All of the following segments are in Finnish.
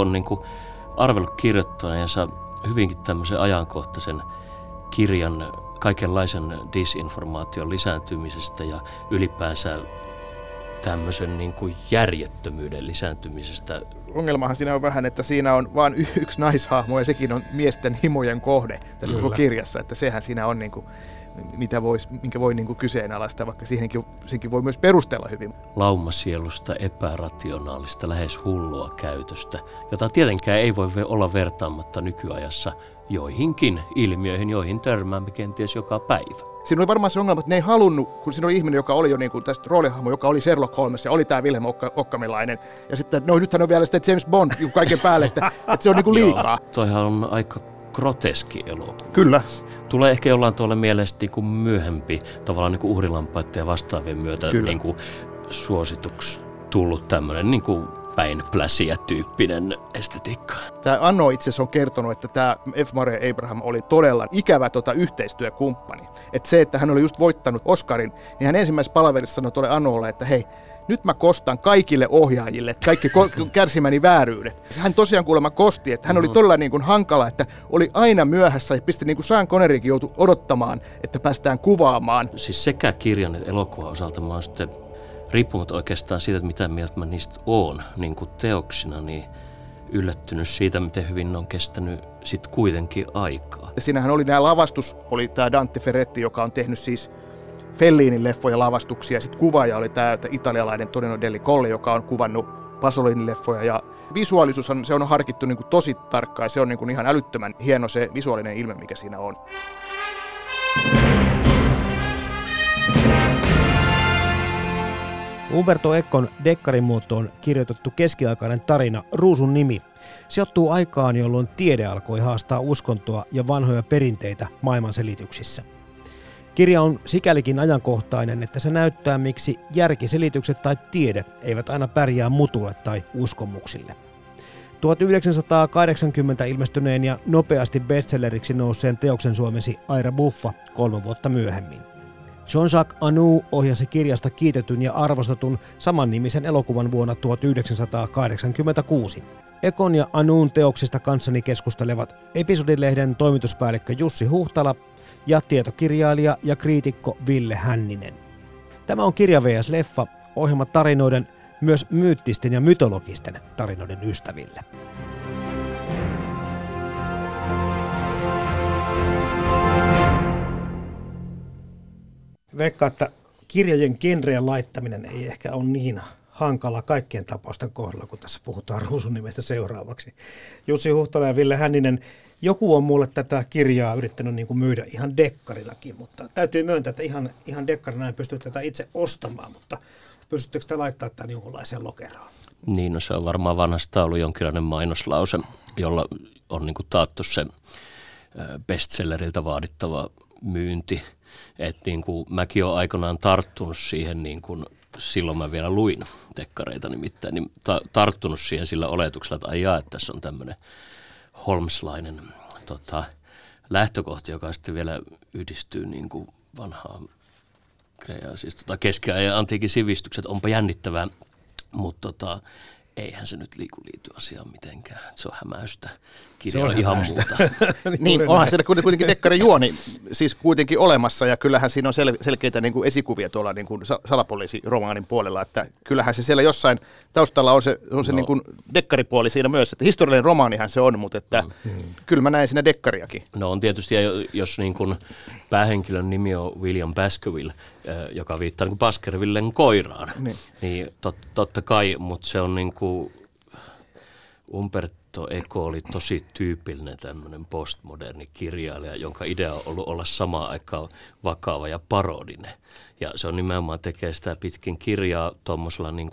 On niin kuin arvellut kirjoittajansa hyvinkin tämmöisen ajankohtaisen kirjan kaikenlaisen disinformaation lisääntymisestä ja ylipäänsä tämmöisen niin kuin järjettömyyden lisääntymisestä. Ongelmahan siinä on vähän, että siinä on vain yksi naishahmo ja sekin on miesten himojen kohde tässä koko kirjassa. Että sehän siinä on niin kuin, mitä vois, minkä voi niin kuin kyseenalaistaa, vaikka siihenkin, senkin voi myös perustella hyvin. laumasielusta epärationaalista, lähes hullua käytöstä, jota tietenkään ei voi olla vertaamatta nykyajassa joihinkin ilmiöihin, joihin törmäämme kenties joka päivä. Siinä oli varmaan se ongelma, että ne ei halunnut, kun siinä oli ihminen, joka oli jo niin kuin tästä roolihahmo, joka oli Sherlock Holmes ja oli tämä Wilhelm Okka, Okkamilainen. Ja sitten, no nythän on vielä sitten James Bond niin kuin kaiken päälle, että, että se on niin kuin liikaa. Joo, toihan on aika groteski elokuva. Kyllä. Tulee ehkä jollain tuolla mielestä niin kuin myöhempi, tavallaan niin kuin uhrilampaiden ja vastaavien myötä Kyllä. niin kuin suosituksi tullut tämmöinen niin kuin päin pläsiä tyyppinen estetiikka. Tämä Anno itse asiassa on kertonut, että tämä F. Murray Abraham oli todella ikävä tota, yhteistyökumppani. Että se, että hän oli just voittanut Oscarin, niin hän ensimmäisessä palaverissa sanoi tuolle Annolle, että hei, nyt mä kostan kaikille ohjaajille kaikki ko- kärsimäni vääryydet. Hän tosiaan kuulemma kosti, että hän oli todella niin kuin hankala, että oli aina myöhässä ja pisti niin kuin Sean Connerykin joutui odottamaan, että päästään kuvaamaan. Siis sekä kirjan että elokuvan osalta mä oon sitten, riippumatta oikeastaan siitä, että mitä mieltä mä niistä oon niin kuin teoksina, niin yllättynyt siitä, miten hyvin ne on kestänyt sitten kuitenkin aikaa. Ja siinähän oli nämä lavastus, oli tämä Dante Ferretti, joka on tehnyt siis Fellinin leffoja lavastuksia. Sitten kuvaaja oli tämä italialainen Tonino Delli Colli, joka on kuvannut Pasolinin leffoja. Ja visuaalisuus on, se on harkittu niin kuin tosi tarkkaan ja se on niin kuin ihan älyttömän hieno se visuaalinen ilme, mikä siinä on. Umberto Econ dekkarin muotoon kirjoitettu keskiaikainen tarina Ruusun nimi sijoittuu aikaan, jolloin tiede alkoi haastaa uskontoa ja vanhoja perinteitä maailman selityksissä. Kirja on sikälikin ajankohtainen, että se näyttää, miksi järkiselitykset tai tiede eivät aina pärjää mutulle tai uskomuksille. 1980 ilmestyneen ja nopeasti bestselleriksi nousseen teoksen suomesi Aira Buffa kolme vuotta myöhemmin. Jean-Jacques Anou ohjasi kirjasta kiitetyn ja arvostetun samannimisen elokuvan vuonna 1986. Ekon ja Anoun teoksista kanssani keskustelevat episodilehden toimituspäällikkö Jussi Huhtala ja tietokirjailija ja kriitikko Ville Hänninen. Tämä on Kirja vs. Leffa, ohjelma tarinoiden, myös myyttisten ja mytologisten tarinoiden ystäville. Veikka, että kirjojen genreen laittaminen ei ehkä ole niin hankala kaikkien tapausten kohdalla, kun tässä puhutaan Ruusun nimestä seuraavaksi. Jussi Huhtala ja Ville Hänninen, joku on mulle tätä kirjaa yrittänyt niin kuin myydä ihan dekkarinakin, mutta täytyy myöntää, että ihan, ihan dekkarina en pysty tätä itse ostamaan, mutta pystyttekö te laittaa tämän jonkunlaiseen lokeroon? Niin, no se on varmaan vanhasta ollut jonkinlainen mainoslause, jolla on niin kuin taattu se bestselleriltä vaadittava myynti. Et niin kuin mäkin olen aikanaan tarttunut siihen, niin kuin silloin mä vielä luin tekkareita nimittäin, niin ta- tarttunut siihen sillä oletuksella, että ai jaa, että tässä on tämmöinen Holmeslainen tota, lähtökohta, joka sitten vielä yhdistyy niin kuin vanhaan ja siis tota keskiajan antiikin sivistykset, onpa jännittävää, mutta tota, eihän se nyt liiku liity asiaan mitenkään. Se on hämäystä. kirja on ihan muuta. niin, onhan siellä kuitenkin dekkari juoni siis kuitenkin olemassa ja kyllähän siinä on sel- selkeitä niin kuin esikuvia tuolla niin kuin salapoliisiromaanin puolella, että kyllähän se siellä jossain taustalla on se, on se no. niin kuin dekkaripuoli siinä myös, että historiallinen romaanihan se on, mutta että mm. kyllä mä näen siinä dekkariakin. No on tietysti, jos niin kuin päähenkilön nimi on William Baskerville, joka viittaa niin Baskervillen koiraan, niin, niin tot, totta kai, mutta se on niin kuin Umberto Eco oli tosi tyypillinen tämmöinen postmoderni kirjailija, jonka idea on ollut olla samaan aikaan vakava ja parodinen. Ja se on nimenomaan tekee sitä pitkin kirjaa tuommoisella niin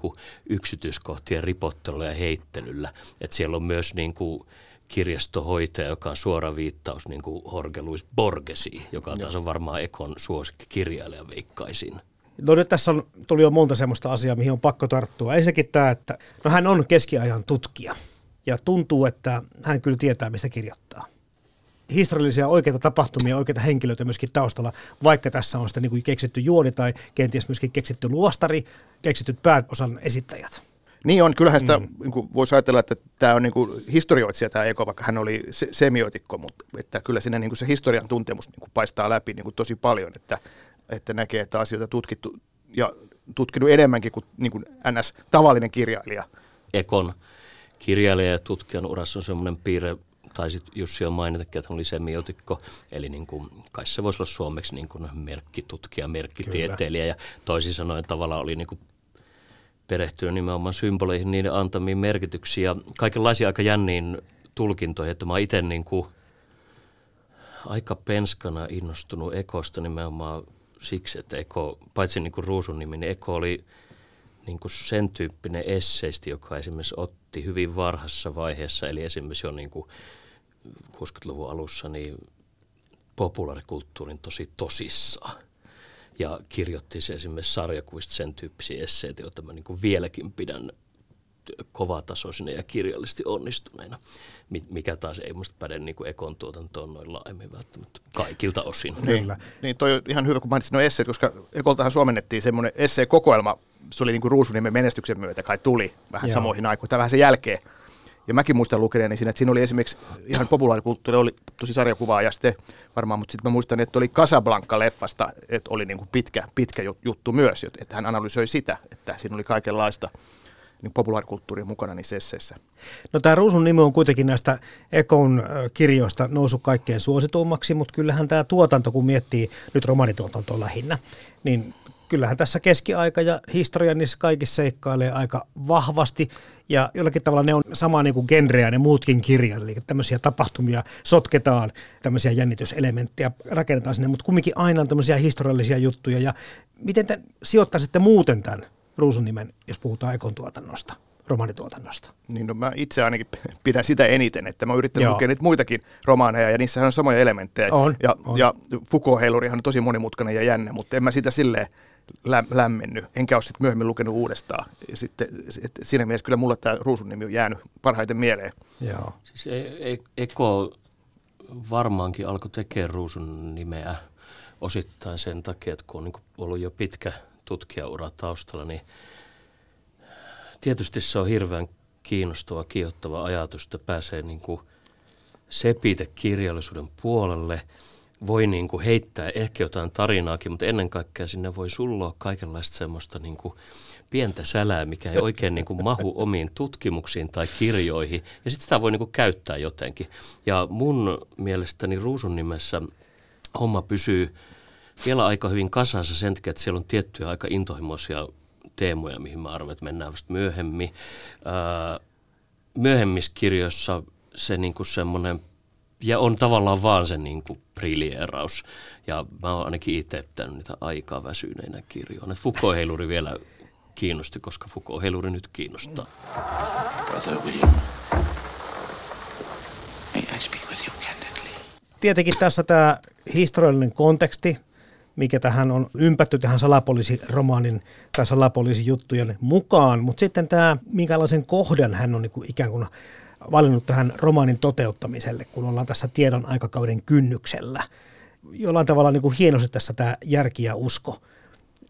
yksityiskohtien ripottelulla ja heittelyllä. Että siellä on myös niin kuin kirjastohoitaja, joka on suora viittaus niin kuin Jorge Luis Borgesiin, joka taas on varmaan Ekon suosikki kirjailija veikkaisin. No nyt tässä on, tuli jo monta semmoista asiaa, mihin on pakko tarttua. Ensinnäkin tämä, että no hän on keskiajan tutkija ja tuntuu, että hän kyllä tietää, mistä kirjoittaa. Historiallisia oikeita tapahtumia, oikeita henkilöitä myöskin taustalla, vaikka tässä on sitä niin kuin keksitty juoni tai kenties myöskin keksitty luostari, keksitty pääosan esittäjät. Niin on, kyllähän sitä mm. niin voisi ajatella, että tämä on niin kuin historioitsija tämä Eko, vaikka hän oli se, semiotikko, mutta että kyllä siinä niin kuin se historian tuntemus niin kuin paistaa läpi niin kuin tosi paljon, että, että näkee, että asioita tutkittu ja tutkinut enemmänkin kuin, niin kuin NS tavallinen kirjailija. Ekon kirjailija ja tutkijan urassa on semmoinen piirre, tai sitten Jussi on mainita, että hän oli semiotikko, eli niin kuin, kai se voisi olla suomeksi niin kuin merkkitutkija, merkkitieteilijä, Kyllä. ja toisin sanoen tavallaan oli niin kuin perehtyä nimenomaan symboleihin, niiden antamiin merkityksiin ja kaikenlaisia aika jänniin tulkintoihin, että mä oon itse niin aika penskana innostunut Ekosta nimenomaan siksi, että Eko, paitsi niin kuin Ruusun nimi, niin Eko oli niin kuin sen tyyppinen esseisti, joka esimerkiksi otti hyvin varhaisessa vaiheessa, eli esimerkiksi jo niin kuin 60-luvun alussa, niin populaarikulttuurin tosi tosissaan ja kirjoitti se esimerkiksi sarjakuvista sen tyyppisiä esseitä, joita mä niin vieläkin pidän kovatasoisina ja kirjallisesti onnistuneina, mikä taas ei musta päde niin kuin ekon tuotantoon noin laajemmin välttämättä kaikilta osin. Niin, niin toi on ihan hyvä, kun mainitsin nuo esseet, koska ekoltahan suomennettiin semmoinen esseekokoelma, se oli niin kuin Ruusunimen menestyksen myötä kai tuli vähän Joo. samoihin aikoihin, tai vähän sen jälkeen. Ja mäkin muistan lukeneeni siinä, että siinä oli esimerkiksi ihan populaarikulttuuri, oli tosi sarjakuvaa ja sitten varmaan, mutta sitten mä muistan, että oli Casablanca-leffasta, että oli niin kuin pitkä, pitkä juttu myös, että hän analysoi sitä, että siinä oli kaikenlaista niin populaarikulttuuria mukana niissä esseissä. No tämä Ruusun nimi on kuitenkin näistä Ekon kirjoista noussut kaikkein suosituimmaksi, mutta kyllähän tämä tuotanto, kun miettii nyt romanituotantoa lähinnä, niin kyllähän tässä keskiaika ja historia niissä kaikissa seikkailee aika vahvasti ja jollakin tavalla ne on sama niin kuin genreä ne muutkin kirjat, eli tämmöisiä tapahtumia sotketaan, tämmöisiä jännityselementtejä rakennetaan sinne, mutta kumminkin aina on tämmöisiä historiallisia juttuja ja miten te sijoittaisitte muuten tämän Ruusun nimen, jos puhutaan ekon tuotannosta? romaanituotannosta? Niin no mä itse ainakin pidän sitä eniten, että mä yrittänyt lukea niitä muitakin romaaneja ja niissä on samoja elementtejä. On, ja, on. ja Foucault-heilurihan on tosi monimutkainen ja jännä, mutta en mä sitä silleen lämmennyt, enkä ole sitten myöhemmin lukenut uudestaan. Ja sitten, siinä mielessä kyllä mulle tämä Ruusun nimi on jäänyt parhaiten mieleen. Joo. Siis e- e- Eko varmaankin alkoi tekemään Ruusun nimeä osittain sen takia, että kun on niin ollut jo pitkä tutkijaura taustalla, niin tietysti se on hirveän kiinnostava, kiihottava ajatus, että pääsee niin kuin sepite-kirjallisuuden puolelle – voi niin kuin heittää ehkä jotain tarinaakin, mutta ennen kaikkea sinne voi sulloa kaikenlaista semmoista niin kuin pientä sälää, mikä ei oikein niin kuin mahu omiin tutkimuksiin tai kirjoihin. Ja sitten sitä voi niin kuin käyttää jotenkin. Ja mun mielestäni Ruusun nimessä homma pysyy vielä aika hyvin kasassa sen takia, että siellä on tiettyjä aika intohimoisia teemoja, mihin mä arvan, että mennään vasta myöhemmin. Ää, myöhemmissä kirjoissa se niin kuin semmoinen ja on tavallaan vaan se niin kuin briljeeraus. Ja mä oon ainakin itse pitänyt niitä aikaa väsyneinä kirjoina. Foucault-heiluri vielä kiinnosti, koska Foucault-heiluri nyt kiinnostaa. Brother William, may I speak with you candidly? Tietenkin tässä tämä historiallinen konteksti, mikä tähän on ympätty tähän salapoliisiromaanin tai salapoliisijuttujen mukaan, mutta sitten tämä, minkälaisen kohdan hän on niin kuin ikään kuin valinnut tähän romaanin toteuttamiselle, kun ollaan tässä tiedon aikakauden kynnyksellä. Jollain tavalla niin kuin hienosti tässä tämä järki ja usko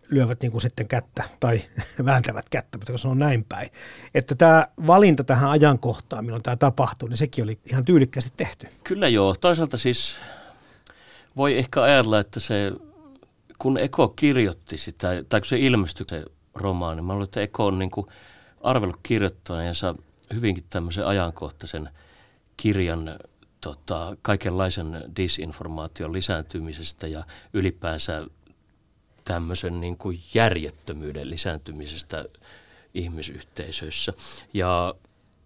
lyövät niin kuin sitten kättä tai vääntävät kättä, mutta se on näin päin. Että tämä valinta tähän ajankohtaan, milloin tämä tapahtuu, niin sekin oli ihan tyylikkästi tehty. Kyllä joo. Toisaalta siis voi ehkä ajatella, että se, kun Eko kirjoitti sitä, tai kun se ilmestyi se romaani, mä luulen, että Eko on niin kuin arvellut kirjoittaneensa hyvinkin tämmöisen ajankohtaisen kirjan tota, kaikenlaisen disinformaation lisääntymisestä ja ylipäänsä tämmöisen niin kuin järjettömyyden lisääntymisestä ihmisyhteisöissä. Ja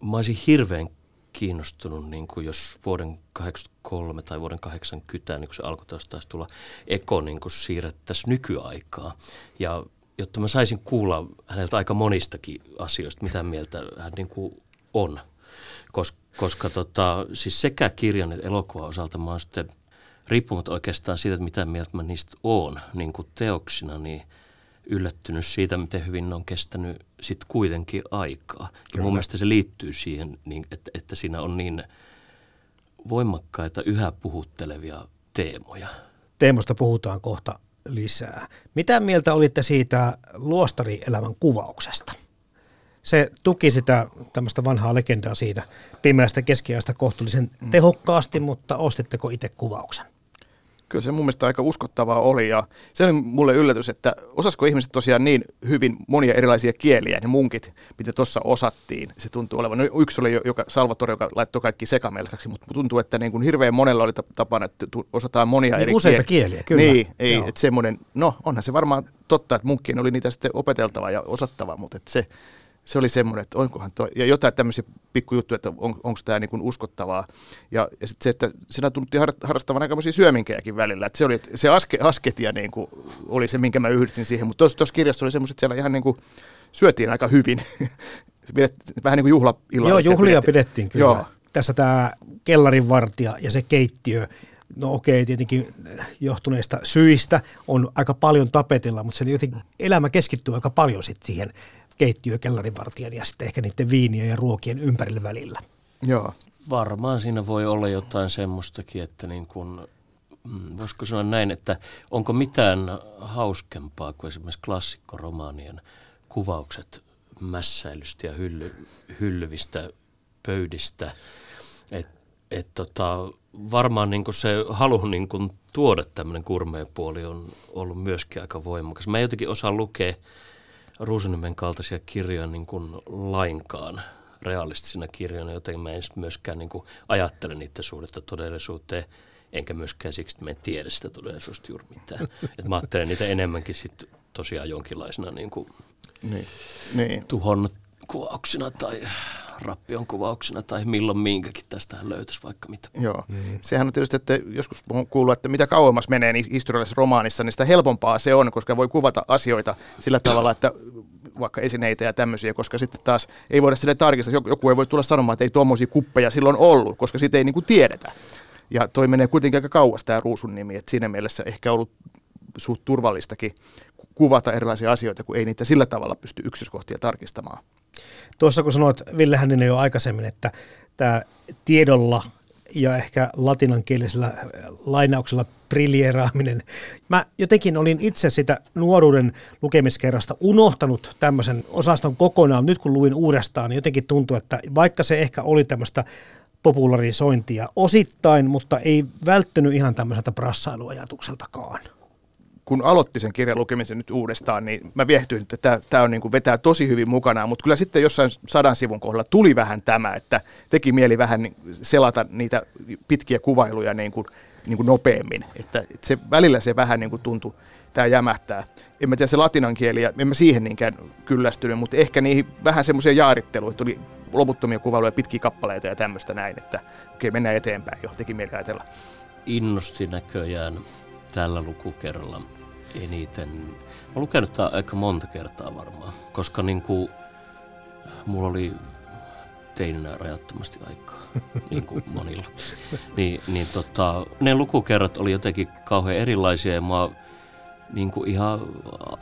mä olisin hirveän kiinnostunut, niin kuin jos vuoden 83 tai vuoden 80, niin kun se alkoi taas tulla eko, niin kuin siirrettäisiin nykyaikaa. Ja jotta mä saisin kuulla häneltä aika monistakin asioista, mitä mieltä hän niin kuin on. Kos, koska tota, siis sekä kirjan että elokuvan osalta mä oon sitten, riippumatta oikeastaan siitä, että mitä mieltä mä niistä oon niin kuin teoksina, niin yllättynyt siitä, miten hyvin ne on kestänyt sitten kuitenkin aikaa. Ja mun mielestä se liittyy siihen, niin, että, että siinä on niin voimakkaita, yhä puhuttelevia teemoja. Teemosta puhutaan kohta lisää. Mitä mieltä olitte siitä luostarielämän kuvauksesta? Se tuki sitä tämmöistä vanhaa legendaa siitä pimeästä keskiajasta kohtuullisen mm. tehokkaasti, mutta ostitteko itse kuvauksen? Kyllä se mun mielestä aika uskottavaa oli ja se oli mulle yllätys, että osasko ihmiset tosiaan niin hyvin monia erilaisia kieliä, ne munkit, mitä tuossa osattiin, se tuntuu olevan. No, yksi oli joka, Salvatore, joka laittoi kaikki sekamelskaksi, mutta tuntuu, että niin kuin hirveän monella oli tapana, että osataan monia niin eri useita kieliä. kieliä kyllä. Niin, ei, että semmoinen, no onhan se varmaan totta, että munkkien oli niitä sitten opeteltava ja osattava, mutta että se, se oli semmoinen, että onkohan toi, ja jotain tämmöisiä pikkujuttuja, että on, onko tämä niin uskottavaa. Ja, ja sitten se, että sinä tunnuttiin harrastavan aikamoisia syöminkejäkin välillä, että se, oli, se aske, asketia niin kuin oli se, minkä mä yhdistin siihen, mutta tuossa kirjassa oli semmoiset, siellä ihan niin kuin syötiin aika hyvin, vähän niin kuin juhla Joo, juhlia pidettiin, pidettiin kyllä. Joo. Tässä tämä kellarin vartija ja se keittiö, no okei, tietenkin johtuneista syistä on aika paljon tapetilla, mutta se jotenkin elämä keskittyy aika paljon sitten siihen keittiö, kellarivartijan ja sitten ehkä niiden viinien ja ruokien ympärillä välillä. Joo. Varmaan siinä voi olla jotain semmoistakin, että niin kuin, mm, voisiko sanoa näin, että onko mitään hauskempaa kuin esimerkiksi klassikkoromaanien kuvaukset mässäilystä ja hylly, hyllyvistä pöydistä. Et, et tota, varmaan niin se halu niin tuoda tämmöinen kurmeen puoli on ollut myöskin aika voimakas. Mä jotenkin osaan lukea Ruusuniemen kaltaisia kirjoja niin kuin lainkaan realistisina kirjoina, joten mä en myöskään niin kuin ajattele niiden suhdetta todellisuuteen, enkä myöskään siksi, että mä en tiedä sitä todellisuudesta juuri mitään. Et mä ajattelen niitä enemmänkin sit tosiaan jonkinlaisena niin kuin niin. Niin. tuhon kuvauksina tai rappion kuvauksena tai milloin minkäkin tästä löytäisi vaikka mitä. Joo. Mm. Sehän on tietysti, että joskus on kuullut, että mitä kauemmas menee niin historiallisessa romaanissa, niin sitä helpompaa se on, koska voi kuvata asioita sillä tavalla, että vaikka esineitä ja tämmöisiä, koska sitten taas ei voida sille tarkistaa. Joku ei voi tulla sanomaan, että ei tuommoisia kuppeja silloin ollut, koska siitä ei niin kuin tiedetä. Ja toi menee kuitenkin aika kauas tämä Ruusun nimi, että siinä mielessä ehkä ollut suht turvallistakin kuvata erilaisia asioita, kun ei niitä sillä tavalla pysty yksityiskohtia tarkistamaan. Tuossa kun sanoit Ville Hänninen jo aikaisemmin, että tämä tiedolla ja ehkä latinankielisellä lainauksella briljeeraaminen. Mä jotenkin olin itse sitä nuoruuden lukemiskerrasta unohtanut tämmöisen osaston kokonaan. Nyt kun luin uudestaan, niin jotenkin tuntui, että vaikka se ehkä oli tämmöistä popularisointia osittain, mutta ei välttynyt ihan tämmöiseltä brassailuajatukseltakaan kun aloitti sen kirjan lukemisen nyt uudestaan, niin mä viehtyin, että tämä, on niin kuin vetää tosi hyvin mukanaan, mutta kyllä sitten jossain sadan sivun kohdalla tuli vähän tämä, että teki mieli vähän selata niitä pitkiä kuvailuja niin kuin, niin kuin nopeammin, että, että se, välillä se vähän niin kuin tuntui, tämä jämähtää. En mä tiedä se latinan kieli, en mä siihen niinkään kyllästynyt, mutta ehkä niihin vähän semmoisia jaaritteluja, tuli loputtomia kuvailuja, pitkiä kappaleita ja tämmöistä näin, että okei, okay, mennään eteenpäin jo, teki mieli ajatella. Innosti näköjään tällä lukukerralla eniten. Mä oon lukenut tämä aika monta kertaa varmaan, koska niin kuin, mulla oli teininä rajattomasti aikaa, niin kuin monilla. Niin, niin tota, ne lukukerrat oli jotenkin kauhean erilaisia ja mua niin kuin ihan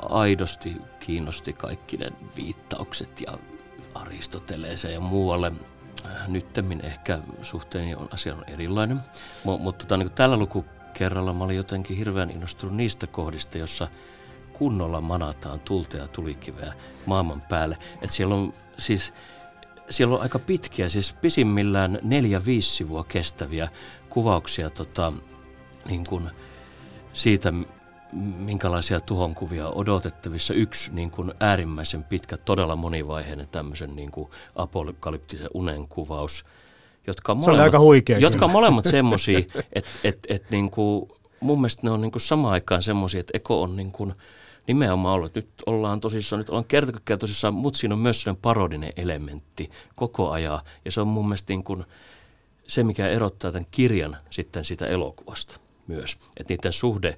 aidosti kiinnosti kaikki ne viittaukset ja Aristoteleeseen ja muualle. Nyttemmin ehkä suhteeni on asia on erilainen, mutta tota, niin tällä lukukerralla mä olin jotenkin hirveän innostunut niistä kohdista, jossa kunnolla manataan tulta ja tulikiveä maailman päälle. Et siellä on siis siellä on aika pitkiä, siis pisimmillään neljä-viisi sivua kestäviä kuvauksia tota, niin kuin siitä, minkälaisia tuhonkuvia on odotettavissa. Yksi niin kuin äärimmäisen pitkä, todella monivaiheinen tämmöisen niin kuin apokalyptisen unen kuvaus, jotka on Se oli molemmat, aika huikea jotka on molemmat semmoisia, että et, et, niin kuin, mun mielestä ne on niin kuin samaan aikaan semmoisia, että Eko on niin kuin, nimenomaan ollut, että nyt ollaan tosissaan, nyt ollaan kertakaikkiaan tosissaan, mutta siinä on myös sellainen parodinen elementti koko ajan. Ja se on mun mielestä niin kuin se, mikä erottaa tämän kirjan sitten sitä elokuvasta myös. Että niiden suhde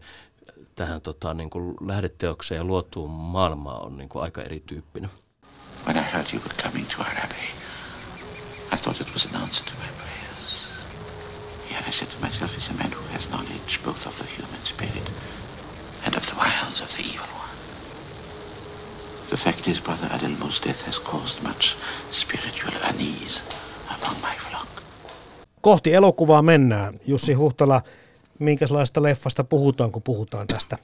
tähän tota, niin kuin lähdeteokseen ja luotuun maailmaan on niin kuin aika erityyppinen. When I heard you were coming to our abbey, I thought it was an answer to my prayers. Yet I said to myself, he's a man who has knowledge both of the human spirit and of the wiles of the evil one. The fact is, Brother Adelmo's death has caused much spiritual unease among my flock. Kohti elokuvaa mennään. Jussi Huhtala, minkälaista leffasta puhutaan, kun puhutaan tästä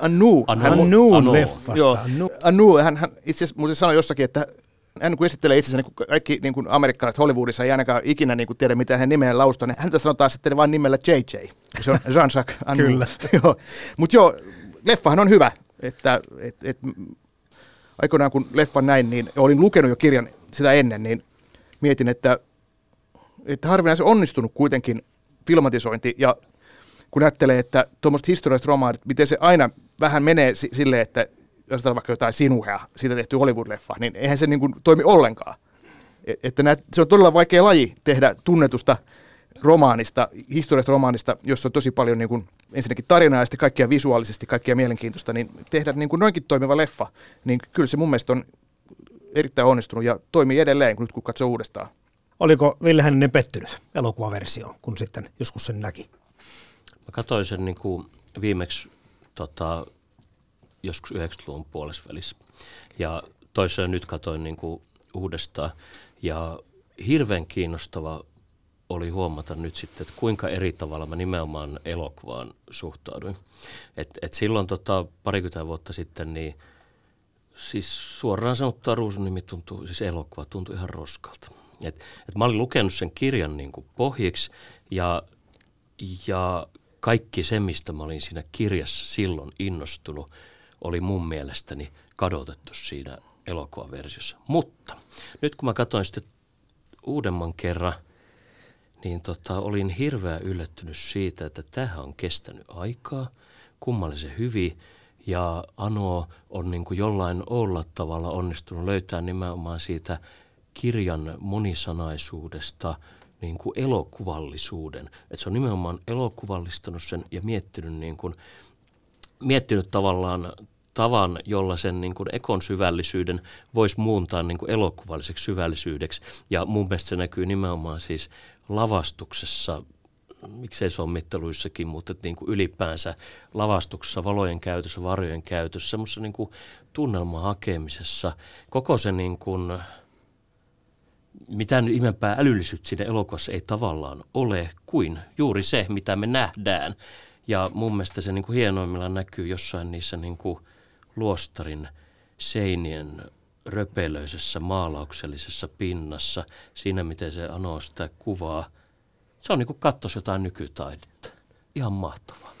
Anu, Anu. hän, Annuun Anu. leffasta? joo, Anu. Anu, hän, hän itse asiassa muuten sanoi jossakin, että hän kun esittelee itsensä, niin kuin kaikki niin kuin amerikkalaiset Hollywoodissa ei ainakaan ikinä niin kuin tiedä, mitä hän nimeen laustaa, niin häntä sanotaan sitten vain nimellä JJ. Se on Jean-Jacques Anu. Kyllä. joo. Mutta joo, leffahan on hyvä. Että, et, et, aikoinaan kun leffan näin, niin olin lukenut jo kirjan sitä ennen, niin mietin, että, että harvinaisen onnistunut kuitenkin filmatisointi ja kun ajattelee, että tuommoiset historialliset romaanit, miten se aina vähän menee si- silleen, että jos vaikka jotain sinuhea, siitä tehty Hollywood-leffa, niin eihän se niin kuin toimi ollenkaan. Et- Että näet, se on todella vaikea laji tehdä tunnetusta romaanista, historiallisesta romaanista, jossa on tosi paljon niin kuin, ensinnäkin tarinaa ja sitten kaikkia visuaalisesti, kaikkia mielenkiintoista, niin tehdä niin kuin noinkin toimiva leffa, niin kyllä se mun mielestä on erittäin onnistunut ja toimii edelleen, kun nyt kun katsoo uudestaan. Oliko Ville Hänninen pettynyt elokuvaversioon, kun sitten joskus sen näki? Mä katsoin sen niin kuin viimeksi tota, joskus 90-luvun puolesvälissä. Ja toiseen nyt katsoin niin kuin uudestaan. Ja hirveän kiinnostava oli huomata nyt sitten, että kuinka eri tavalla mä nimenomaan elokuvaan suhtauduin. Et, et silloin tota, parikymmentä vuotta sitten, niin siis suoraan sanottuna Ruusunimi tuntuu, siis elokuva tuntui ihan roskalta. Et, et mä olin lukenut sen kirjan niin kuin pohjiksi ja, ja kaikki se, mistä mä olin siinä kirjassa silloin innostunut, oli mun mielestäni kadotettu siinä elokuvaversiossa. Mutta nyt kun mä katsoin sitten uudemman kerran, niin tota, olin hirveän yllättynyt siitä, että tähän on kestänyt aikaa, kummallisen hyvin, ja Ano on niin kuin jollain olla tavalla onnistunut löytää nimenomaan siitä kirjan monisanaisuudesta niin kuin elokuvallisuuden. Et se on nimenomaan elokuvallistanut sen ja miettinyt, niin kuin, miettinyt tavallaan tavan, jolla sen niin kuin ekon syvällisyyden voisi muuntaa niin kuin elokuvalliseksi syvällisyydeksi. Ja mun mielestä se näkyy nimenomaan siis lavastuksessa, miksei se ole mitteluissakin, mutta niin kuin ylipäänsä lavastuksessa, valojen käytössä, varjojen käytössä, semmoisessa niin kuin tunnelman hakemisessa. Koko se niin kuin, mitään ihmeempää älyllisyyttä siinä elokuvassa ei tavallaan ole kuin juuri se, mitä me nähdään. Ja mun mielestä se niin kuin hienoimmillaan näkyy jossain niissä niin kuin luostarin seinien röpelöisessä maalauksellisessa pinnassa, siinä miten se anoo sitä kuvaa. Se on niin kuin kattos jotain nykytaidetta. Ihan mahtavaa.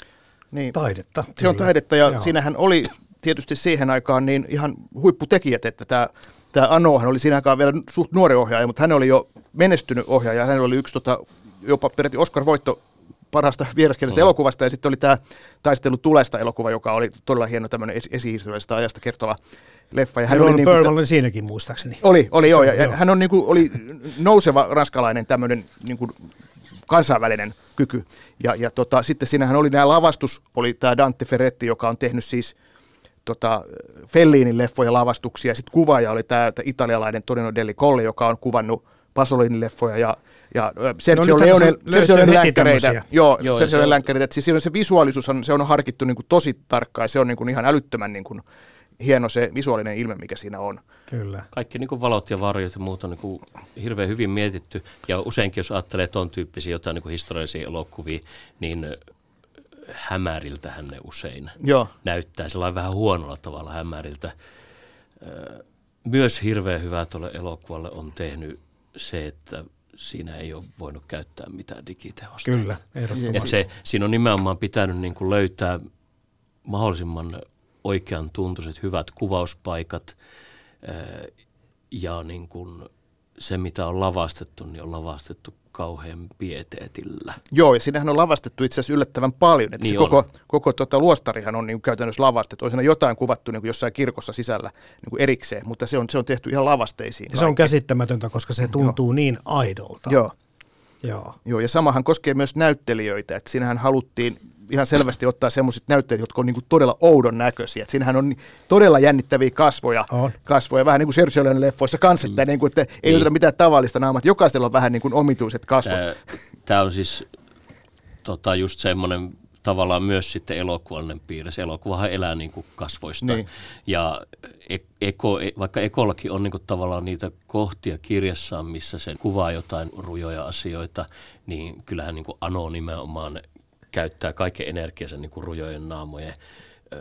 Niin. Taidetta. Se on taidetta ja Joo. siinähän oli tietysti siihen aikaan niin ihan huipputekijät, että tämä, tämä Anohan oli siinä aikaan vielä suht nuori ohjaaja, mutta hän oli jo menestynyt ohjaaja. Hän oli yksi tota, jopa peräti Oscar-voitto parhaasta vieraskielisestä mm. elokuvasta ja sitten oli tämä Taistelu tulesta elokuva, joka oli todella hieno tämmöinen esi- esihistoriallisesta ajasta kertova leffa. Ja hän Ron oli, tä- oli siinäkin muistaakseni. oli, oli joo, ja, Joo. ja hän on niinku, oli nouseva ranskalainen tämmöinen niinku, kansainvälinen kyky. Ja, ja tota, sitten siinähän oli nämä lavastus, oli tämä Dante Ferretti, joka on tehnyt siis tota, Fellinin leffoja lavastuksia. Sitten kuvaaja oli tämä italialainen Torino Delli Colli, joka on kuvannut Pasolinin leffoja ja, ja Sergio No Leone, Sergio Leone länkkäreitä. Joo, Joo, Sergio se Leone länkkäreitä. Siis siinä on se visuaalisuus, on, se on harkittu niin kuin tosi tarkkaan ja se on niin kuin ihan älyttömän niin kuin hieno se visuaalinen ilme, mikä siinä on. Kyllä. Kaikki niin kuin valot ja varjot ja muut on niin kuin hirveän hyvin mietitty. Ja useinkin, jos ajattelee tuon tyyppisiä jotain niin kuin historiallisia elokuvia, niin hämäriltähän ne usein Joo. näyttää, sellainen vähän huonolla tavalla hämäriltä. Myös hirveän hyvää tuolle elokuvalle on tehnyt se, että siinä ei ole voinut käyttää mitään digitehosta. Kyllä, ehdottomasti. Et se, siinä on nimenomaan pitänyt niin kuin löytää mahdollisimman oikean tuntuiset hyvät kuvauspaikat ja niin kuin se, mitä on lavastettu, niin on lavastettu kauhean pieteetillä. Joo, ja siinähän on lavastettu itse asiassa yllättävän paljon. Että Niin se koko, koko tota luostarihan on niin käytännössä lavastettu. On siinä jotain kuvattu niin kuin jossain kirkossa sisällä niin kuin erikseen, mutta se on, se on tehty ihan lavasteisiin. Se on käsittämätöntä, koska se tuntuu niin aidolta. Joo, Joo. joo, ja samahan koskee myös näyttelijöitä. Että siinähän haluttiin ihan selvästi ottaa semmoiset näyttelijät, jotka on niin kuin todella oudon näköisiä. Et siinähän on todella jännittäviä kasvoja, On. kasvoja vähän niin kuin Sergio Leone leffoissa kanssa, että, niin kuin, että ei Niin. mitään tavallista naamat. Jokaisella on vähän niin kuin omituiset kasvot. Tämä on siis tota, just semmoinen tavallaan myös sitten elokuvallinen piirre. Se elokuvahan elää niin kuin kasvoista. Niin. Ja e- eko, e- vaikka ekollakin on niin kuin tavallaan niitä kohtia kirjassaan, missä se kuvaa jotain rujoja asioita, niin kyllähän niin kuin Ano nimenomaan käyttää kaiken energiansa niin kuin rujojen naamojen ö,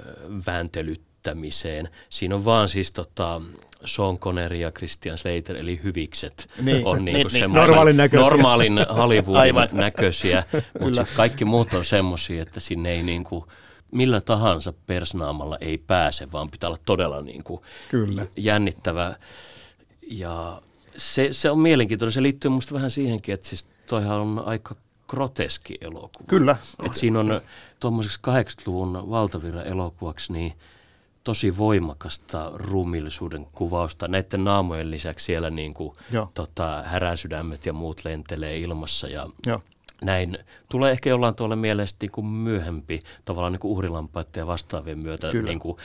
vääntelyttämiseen. Siinä on vaan siis tota, Sean Connery ja Christian Slater, eli hyvikset, Niin, on niin, niin, kuin niin. Normaalin näköisiä. normaalin Hollywoodin Aivan. näköisiä, mutta kaikki muut on semmoisia, että sinne ei niin kuin, millä tahansa persnaamalla ei pääse, vaan pitää olla todella niin kuin Kyllä. jännittävä. Ja se, se on mielenkiintoinen. Se liittyy minusta vähän siihenkin, että siis toihan on aika groteski elokuva. Kyllä. Et siinä on tuommoiseksi 80-luvun valtavirran elokuvaksi niin tosi voimakasta ruumillisuuden kuvausta. Näiden naamojen lisäksi siellä niin kuin, Joo. tota, häräsydämet ja muut lentelee ilmassa ja Joo. näin. Tulee ehkä jollain tuolla mielestä niin kuin myöhempi, tavallaan niin kuin uhrilampaiden ja vastaavien myötä Kyllä. niin kuin,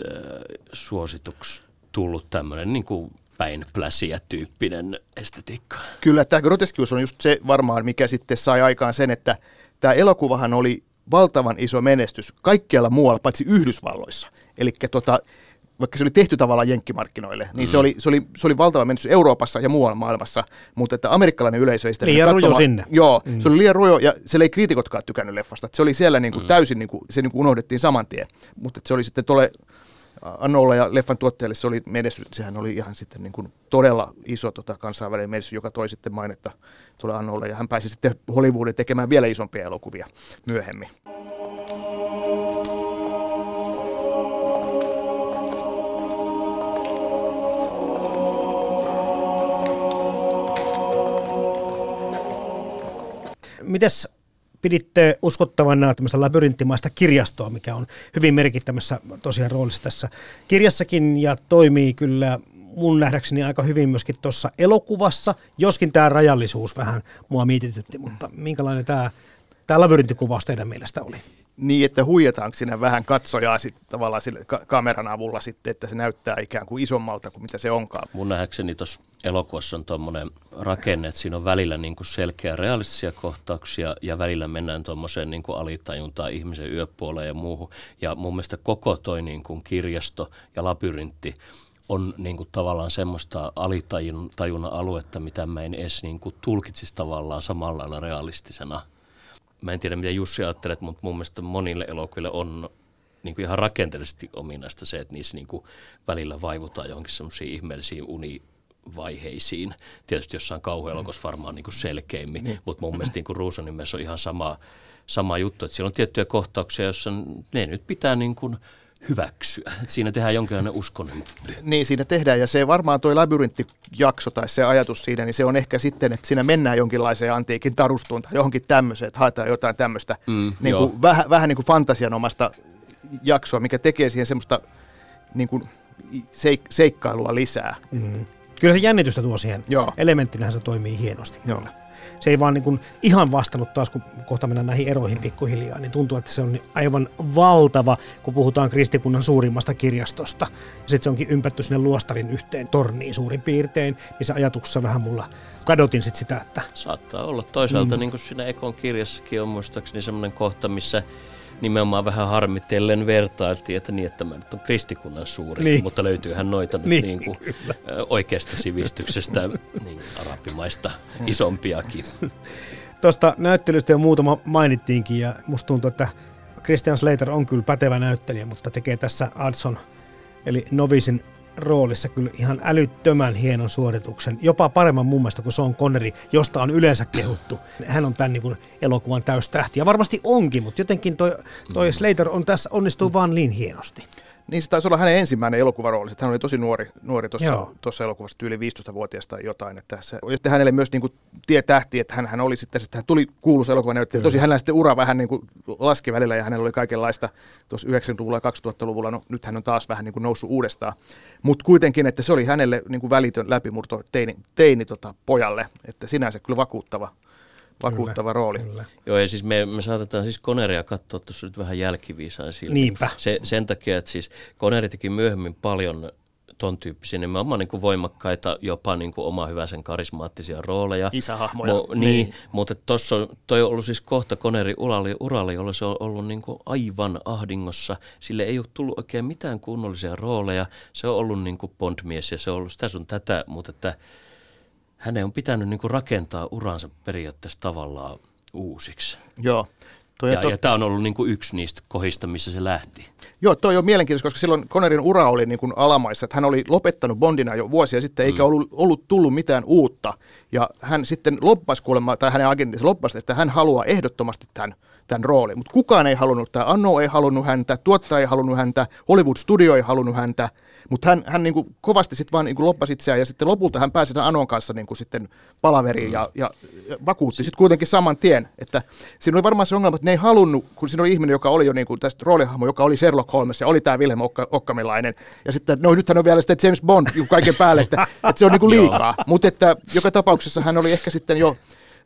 äh, suosituksi tullut tämmöinen niin kuin päinpläsiä tyyppinen estetiikka. Kyllä, tämä groteskius on just se varmaan, mikä sitten sai aikaan sen, että tämä elokuvahan oli valtavan iso menestys kaikkialla muualla, paitsi Yhdysvalloissa. Eli tota, vaikka se oli tehty tavallaan jenkkimarkkinoille, niin se, oli, se, oli, se oli valtava menestys Euroopassa ja muualla maailmassa, mutta että amerikkalainen yleisö ei sitä Liian rujo katsomaan. sinne. Joo, mm. se oli liian rujo ja siellä ei kriitikotkaan tykännyt leffasta. Että se oli siellä niin kuin täysin, niin kuin, se niin kuin unohdettiin saman tien, mutta että se oli sitten tuolle Annolla ja leffan tuotteelle se oli menestys, sehän oli ihan sitten niin kuin todella iso tota, kansainvälinen menestys, joka toi sitten mainetta tuolle Annolle ja hän pääsi sitten Hollywoodin tekemään vielä isompia elokuvia myöhemmin. Mites piditte uskottavana tämmöistä labyrinttimaista kirjastoa, mikä on hyvin merkittämässä tosiaan roolissa tässä kirjassakin ja toimii kyllä mun nähdäkseni aika hyvin myöskin tuossa elokuvassa, joskin tämä rajallisuus vähän mua mietitytti, mutta minkälainen tämä, tämä labyrintikuvaus teidän mielestä oli? Niin, että huijataanko siinä vähän katsojaa sit, tavallaan sille ka- kameran avulla sitten, että se näyttää ikään kuin isommalta kuin mitä se onkaan. Mun nähdäkseni tuossa elokuvassa on tuommoinen rakenne, että siinä on välillä niin kuin selkeä realistisia kohtauksia ja välillä mennään tuommoiseen niin kuin alitajuntaan ihmisen yöpuoleen ja muuhun. Ja mun mielestä koko toi niin kuin kirjasto ja labyrintti on niin kuin tavallaan semmoista alitajunnan aluetta, mitä mä en edes niin kuin tulkitsisi tavallaan samalla lailla realistisena. Mä en tiedä, mitä Jussi ajattelet, mutta mun mielestä monille elokuville on niin kuin ihan rakenteellisesti ominaista se, että niissä niin kuin välillä vaivutaan johonkin semmoisiin ihmeellisiin univaiheisiin. Tietysti jossain kauhuelokuvassa varmaan niin kuin selkeimmin, niin. mutta mun mielestä niin kuin Ruusonimessä on ihan sama, sama juttu, että siellä on tiettyjä kohtauksia, joissa ne nyt pitää niin kuin hyväksyä. Siinä tehdään jonkinlainen uskonnon. Niin, siinä tehdään, ja se varmaan tuo labyrinttijakso tai se ajatus siinä, niin se on ehkä sitten, että siinä mennään jonkinlaiseen antiikin tarustuun tai johonkin tämmöiseen, että haetaan jotain tämmöistä Mm, niin kuin, vähän, vähän niin kuin fantasianomasta jaksoa, mikä tekee siihen semmoista niin kuin seik- seikkailua lisää. Mm. Kyllä se jännitystä tuo siihen. Joo. Elementtinähän se toimii hienosti. Joo. Se ei vaan niin kuin ihan vastannut taas, kun kohta mennään näihin eroihin pikkuhiljaa, niin tuntuu, että se on aivan valtava, kun puhutaan kristikunnan suurimmasta kirjastosta. Ja sitten se onkin ympätty sinne luostarin yhteen torniin suurin piirtein, niin se ajatuksessa vähän mulla kadotin sit sitä, että Saattaa olla. Toisaalta mm. niin kuin siinä Ekon kirjassakin on muistaakseni semmoinen kohta, missä nimenomaan vähän harmitellen vertailtiin, että niin, että tämä nyt on kristikunnan suuri, Niin. mutta löytyyhän noita nyt Niin, niin, kuin, oikeasta sivistyksestä niin, arabimaista isompiakin. tuosta näyttelystä jo muutama mainittiinkin ja musta tuntuu, että Christian Slater on kyllä pätevä näyttelijä, mutta tekee tässä Adson eli Novisin roolissa kyllä ihan älyttömän hienon suorituksen. Jopa paremman mun mielestä kuin Sean Connery, josta on yleensä kehuttu. Hän on tämän niin kuin elokuvan täystähti. Ja varmasti onkin, mutta jotenkin toi, toi. Slater on tässä onnistuu vaan niin hienosti. Niin se taisi olla hänen ensimmäinen elokuvarooli. Hän oli tosi nuori, nuori tuossa, tuossa elokuvassa, yli 15-vuotias tai jotain. Että se oli sitten hänelle myös niin kuin tie tähti, että hän, hän oli sitten, sitten hän tuli kuuluisa elokuvanäyttelijä. Tosi hänellä sitten ura vähän niin kuin laski välillä ja hänellä oli kaikenlaista tuossa 90-luvulla ja 2000-luvulla. No nyt hän on taas vähän niin kuin noussut uudestaan. Mutta kuitenkin, että se oli hänelle niin kuin välitön läpimurto teini, teini tota, pojalle. Että sinänsä kyllä vakuuttava vakuuttava kyllä, rooli. Kyllä. Joo, ja siis me, me saatetaan siis Koneria katsoa tuossa nyt vähän jälkiviisain siltä. Niinpä. Se, sen takia, että siis Koneri teki myöhemmin paljon ton tyyppisiä nimenomaan niin kuin voimakkaita, jopa niin kuin oma hyväsen karismaattisia rooleja. Isähahmoja. Mo, niin, niin, mutta tuossa toi on ollut siis kohta Koneri uralle, uralle jolla se on ollut niin kuin aivan ahdingossa. Sille ei ole tullut oikein mitään kunnollisia rooleja. Se on ollut niin kuin Bond-mies ja se on ollut sitä sun tätä, mutta että hänen on pitänyt niin kuin rakentaa uransa periaatteessa tavallaan uusiksi. Joo. Toi ja, to... ja tämä on ollut niin kuin yksi niistä kohdista, missä se lähti. Joo, toi on mielenkiintoista, koska silloin Connerin ura oli niin kuin alamaissa, että hän oli lopettanut Bondina jo vuosia sitten, eikä mm. ollut, ollut tullut mitään uutta. Ja hän sitten loppasi kuulemma, tai hänen agentinsa loppasi, että hän haluaa ehdottomasti tämän, tämän roolin. Mutta kukaan ei halunnut, tämä Anno ei halunnut häntä, tuottaja ei halunnut häntä, Hollywood Studio ei halunnut häntä, mutta hän, hän niin kuin kovasti sitten vaan niin kuin loppasi itseään ja sitten lopulta hän pääsi tämän Anon kanssa niin kuin sitten palaveriin mm. ja, ja, ja vakuutti sitten kuitenkin saman tien. Että siinä oli varmaan se ongelma, että ne ei halunnut, kun siinä oli ihminen, joka oli jo niin kuin tästä roolihahmo, joka oli Sherlock Holmes ja oli tämä Wilhelm Okka, Okkamilainen. Ja sitten, no nythän on vielä sitten James Bond kaiken päälle, että, että se on niin kuin liikaa. Mutta että joka tapauksessa hän oli ehkä sitten jo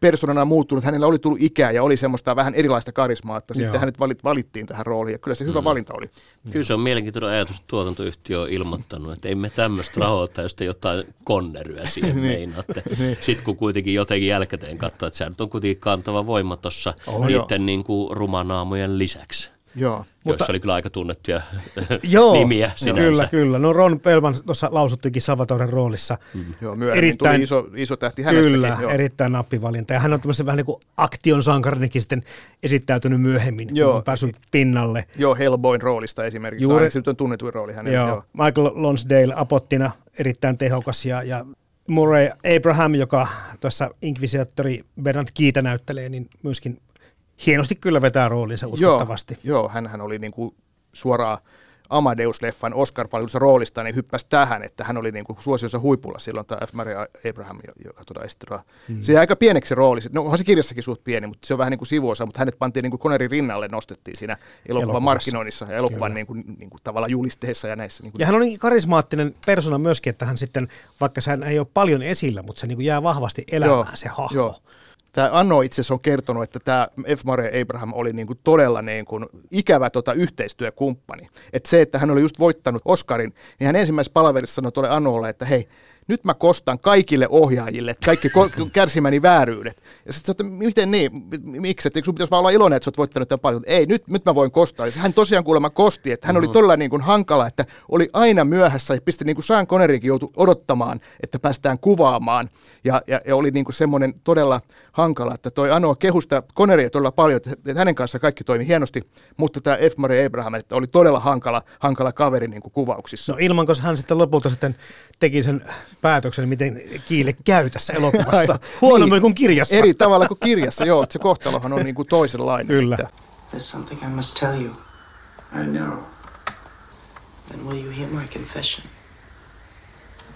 persoonana muuttunut, hänellä oli tullut ikää ja oli semmoista vähän erilaista karismaa, että sitten hänet valit, valittiin tähän rooliin ja kyllä se hyvä mm. valinta oli. Kyllä se on mielenkiintoinen ajatus, että tuotantoyhtiö on ilmoittanut, että ei me tämmöistä rahoittaa, jos te jotain konneryä siihen niin. meinaatte. Niin. Sitten kun kuitenkin jotenkin jälkikäteen katsoo, että se on kuitenkin kantava voima tuossa niiden niin kuin rumanaamojen lisäksi. Joo. Mutta, joissa oli kyllä aika tunnettuja joo, nimiä sinänsä. Kyllä, kyllä. No Ron Pelman tuossa lausuttikin Salvatoren roolissa. Mm. Joo, myöhemmin erittäin, tuli iso, iso tähti hänestäkin. Kyllä, joo. erittäin nappivalinta. Ja hän on tämmöisen vähän niin kuin aktion sankarinikin sitten esittäytynyt myöhemmin, joo. kun on päässyt pinnalle. Joo, Hellboyn roolista esimerkiksi. Juuri, se nyt on tunnetuin rooli hänellä. Joo. joo. Michael Lonsdale apottina erittäin tehokas ja, ja Murray Abraham, joka tuossa Inquisitori Bernard Kiita näyttelee, niin myöskin hienosti kyllä vetää roolinsa uskottavasti. Joo, joo hän oli niin kuin suoraan Amadeus-leffan oscar roolista, niin hyppäsi tähän, että hän oli niin kuin suosiossa huipulla silloin, tämä F. Maria Abraham, joka tuota esittää. Hmm. Se jäi aika pieneksi rooli. No onhan se kirjassakin suht pieni, mutta se on vähän niin kuin sivuosa, mutta hänet pantiin niin kuin Konerin rinnalle, nostettiin siinä elokuvan markkinoinnissa ja elokuvan niin kuin, niin kuin tavallaan julisteessa ja näissä. Niin kuin. Ja hän on niin karismaattinen persona myöskin, että hän sitten, vaikka hän ei ole paljon esillä, mutta se niin kuin jää vahvasti elämään joo, se hahmo. Joo. Tämä Anno itse asiassa on kertonut, että tämä F. Maria Abraham oli niin kuin todella niin kuin ikävä tota yhteistyökumppani. Että se, että hän oli just voittanut Oscarin, niin hän ensimmäisessä palaverissa sanoi tuolle Annolle, että hei, nyt mä kostan kaikille ohjaajille kaikki kärsimäni vääryydet. Ja sitten että miten niin, miksi, että sun pitäisi vaan olla iloinen, että sä oot voittanut tämän paljon. Ei, nyt, nyt mä voin kostaa. Ja hän tosiaan kuulemma kosti, että hän mm-hmm. oli todella niin kuin hankala, että oli aina myöhässä ja pisti niin kuin Sean Connerykin joutui odottamaan, että päästään kuvaamaan. Ja, ja, ja oli niin kuin semmoinen todella hankala, että toi Ano kehusta Conneria todella paljon, että, että hänen kanssa kaikki toimi hienosti, mutta tämä F. Murray Abraham, että oli todella hankala, hankala kaveri niin kuin kuvauksissa. No ilman, koska hän sitten lopulta sitten teki sen päätöksen, miten Kiile käy tässä elokuvassa. Huonommin niin, kuin kirjassa. Eri tavalla kuin kirjassa, joo. Että se kohtalohan on niin kuin toisenlainen. Kyllä. Että. There's something I must tell you. I know. Then will you hear my confession?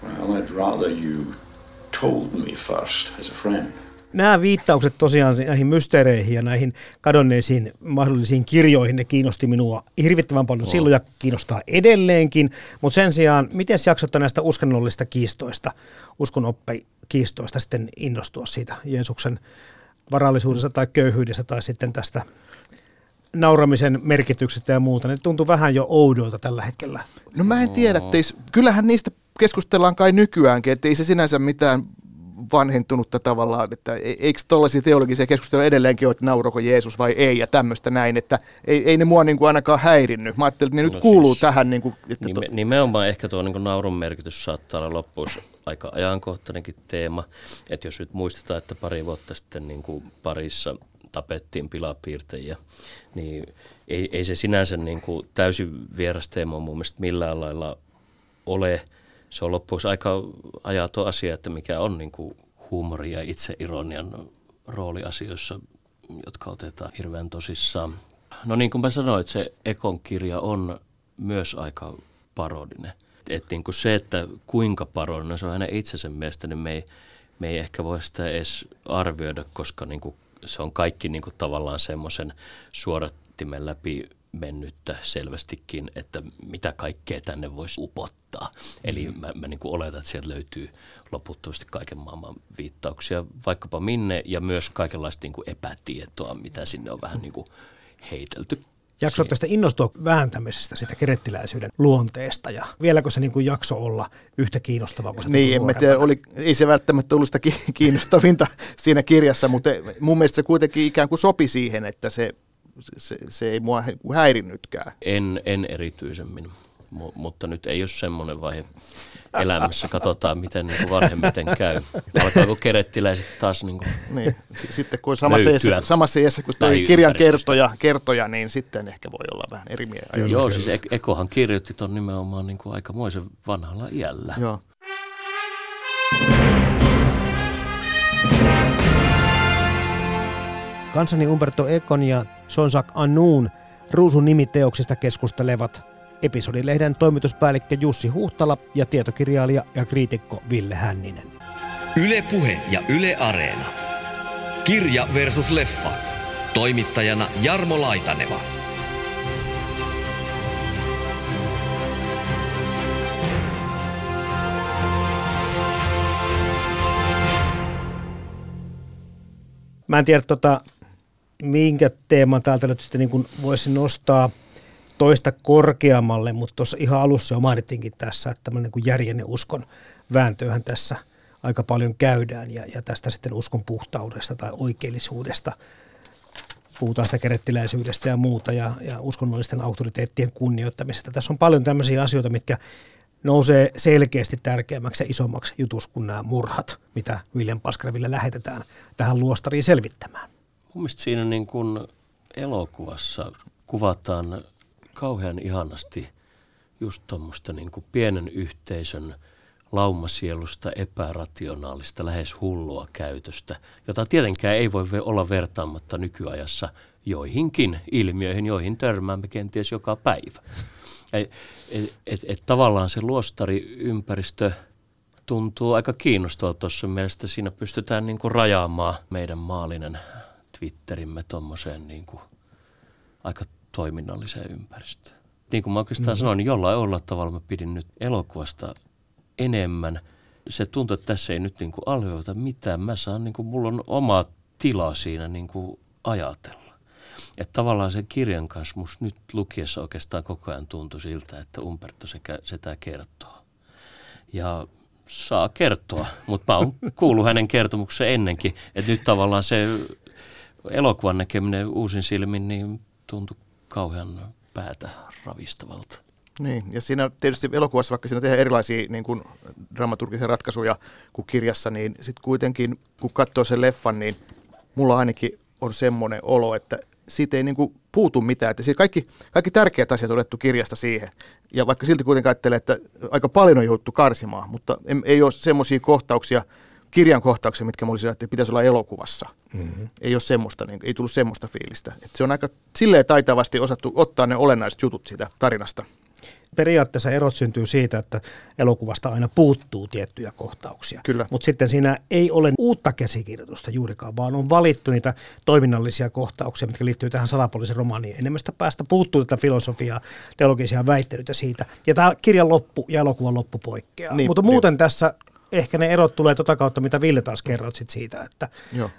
Well, I'd rather you told me first as a friend nämä viittaukset tosiaan näihin mysteereihin ja näihin kadonneisiin mahdollisiin kirjoihin, ne kiinnosti minua hirvittävän paljon oh. silloin ja kiinnostaa edelleenkin. Mutta sen sijaan, miten jaksotta näistä uskonnollisista kiistoista, uskonoppikiistoista sitten innostua siitä Jeesuksen varallisuudesta tai köyhyydestä tai sitten tästä nauramisen merkityksestä ja muuta. Ne tuntuu vähän jo oudoilta tällä hetkellä. No mä en tiedä, että kyllähän niistä keskustellaan kai nykyäänkin, että ei se sinänsä mitään vanhentunutta tavallaan, että e-, eikö tuollaisia teologisia keskusteluja edelleenkin ole, että nauroko Jeesus vai ei ja tämmöistä näin, että ei, ei ne mua niin kuin ainakaan häirinnyt. Mä ajattelin, että ne no nyt kuuluu siis, tähän. Niin kuin, että nime, to... Nimenomaan ehkä tuo niin naurun merkitys saattaa olla loppuus aika ajankohtainenkin teema, että jos nyt muistetaan, että pari vuotta sitten niin kuin parissa tapettiin pilapiirtejä, niin ei, ei se sinänsä niin kuin täysin vieras teema mun mielestä millään lailla ole. Se on loppuisi aika ajaton asia, että mikä on niin kuin huumori ja itseironian rooli asioissa, jotka otetaan hirveän tosissaan. No niin kuin mä sanoin, että se Ekon kirja on myös aika parodinen. Et niin kuin se, että kuinka parodinen se on hänen itsensä mielestä, niin me ei, me ei ehkä voi sitä edes arvioida, koska niin kuin se on kaikki niin kuin tavallaan semmoisen suodattimen läpi mennyttä selvästikin, että mitä kaikkea tänne voisi upottaa. Eli mä, mä niin kuin oletan, että sieltä löytyy loputtomasti kaiken maailman viittauksia vaikkapa minne ja myös kaikenlaista niin kuin epätietoa, mitä sinne on vähän niin kuin heitelty Jakso tästä innostua vääntämisestä, sitä kerettiläisyyden luonteesta ja vieläkö se niin kuin jakso olla yhtä kiinnostavaa kuin se Niin, en tiedä, oli, ei se välttämättä ollut sitä kiinnostavinta siinä kirjassa, mutta mun mielestä se kuitenkin ikään kuin sopi siihen, että se, se, se ei mua häirinnytkään. En, en erityisemmin, M- mutta nyt ei ole semmoinen vaihe elämässä. Katsotaan, miten niin vanhemmiten käy. Alkaako kerettiläiset taas niin kuin niin. Sitten kun samassa iässä, samassa iässä kun toi kirjan kertoja, kertoja, niin sitten ehkä voi olla vähän eri mieltä. Joo, siis Ekohan kirjoitti tuon nimenomaan niin kuin aikamoisen vanhalla iällä. Joo. Kansani Umberto Ekon ja Sonsak Anun Ruusun nimiteoksista keskustelevat Episodilehden toimituspäällikkö Jussi Huhtala ja tietokirjailija ja kriitikko Ville Hänninen. Yle Puhe ja Yle Areena. Kirja versus leffa. Toimittajana Jarmo Laitaneva. Mä en tiedä, tota, minkä teeman täältä nyt sitten niin voisi nostaa – toista korkeammalle, mutta tuossa ihan alussa jo mainittiinkin tässä, että tämmöinen niin järjen ja uskon vääntöähän tässä aika paljon käydään ja, ja tästä sitten uskon puhtaudesta tai oikeellisuudesta puhutaan sitä kerettiläisyydestä ja muuta ja, ja uskonnollisten auktoriteettien kunnioittamisesta. Tässä on paljon tämmöisiä asioita, mitkä nousee selkeästi tärkeämmäksi ja isommaksi jutus kuin nämä murhat, mitä William Pascaleville lähetetään tähän luostariin selvittämään. Mun mielestä siinä niin kuin elokuvassa kuvataan kauhean ihanasti just tuommoista niin pienen yhteisön laumasielusta epärationaalista, lähes hullua käytöstä, jota tietenkään ei voi olla vertaamatta nykyajassa joihinkin ilmiöihin, joihin törmäämme kenties joka päivä. Et, et, et, et tavallaan se luostariympäristö tuntuu aika kiinnostavalta tuossa mielestä. Siinä pystytään niin kuin rajaamaan meidän maallinen Twitterimme tuommoiseen niin kuin aika toiminnalliseen ympäristöön. Niin kuin mä oikeastaan mm-hmm. sanoin, niin jollain olla tavalla mä pidin nyt elokuvasta enemmän. Se tuntuu, että tässä ei nyt niin kuin mitään. Mä saan, niin kuin, mulla on oma tila siinä niin kuin ajatella. Että tavallaan sen kirjan kanssa musta nyt lukiessa oikeastaan koko ajan tuntui siltä, että Umberto sekä, sitä kertoo. Ja saa kertoa, mutta mä oon kuullut hänen kertomuksen ennenkin, että nyt tavallaan se elokuvan näkeminen uusin silmin niin tuntui kauhean päätä ravistavalta. Niin, ja siinä tietysti elokuvassa, vaikka siinä tehdään erilaisia niin kuin, dramaturgisia ratkaisuja kuin kirjassa, niin sitten kuitenkin, kun katsoo sen leffan, niin mulla ainakin on semmoinen olo, että siitä ei niin kuin, puutu mitään. Että kaikki, kaikki tärkeät asiat on otettu kirjasta siihen. Ja vaikka silti kuitenkin ajattelee, että aika paljon on jouduttu karsimaan, mutta ei ole semmoisia kohtauksia, kirjan kohtauksia, mitkä mä olisin että pitäisi olla elokuvassa. Mm-hmm. Ei ole semmoista, niin, ei tullut semmoista fiilistä. Et se on aika silleen taitavasti osattu ottaa ne olennaiset jutut siitä tarinasta. Periaatteessa erot syntyy siitä, että elokuvasta aina puuttuu tiettyjä kohtauksia. Kyllä. Mutta sitten siinä ei ole uutta käsikirjoitusta juurikaan, vaan on valittu niitä toiminnallisia kohtauksia, mitkä liittyy tähän salapoliisin romaaniin. Enemmästä päästä puuttuu tätä filosofiaa, teologisia väittelyitä siitä. Ja tämä kirjan loppu ja elokuvan loppu poikkeaa. Niin, Mutta muuten niin. tässä ehkä ne erot tulee tota kautta, mitä Ville taas kerrot sit siitä, että,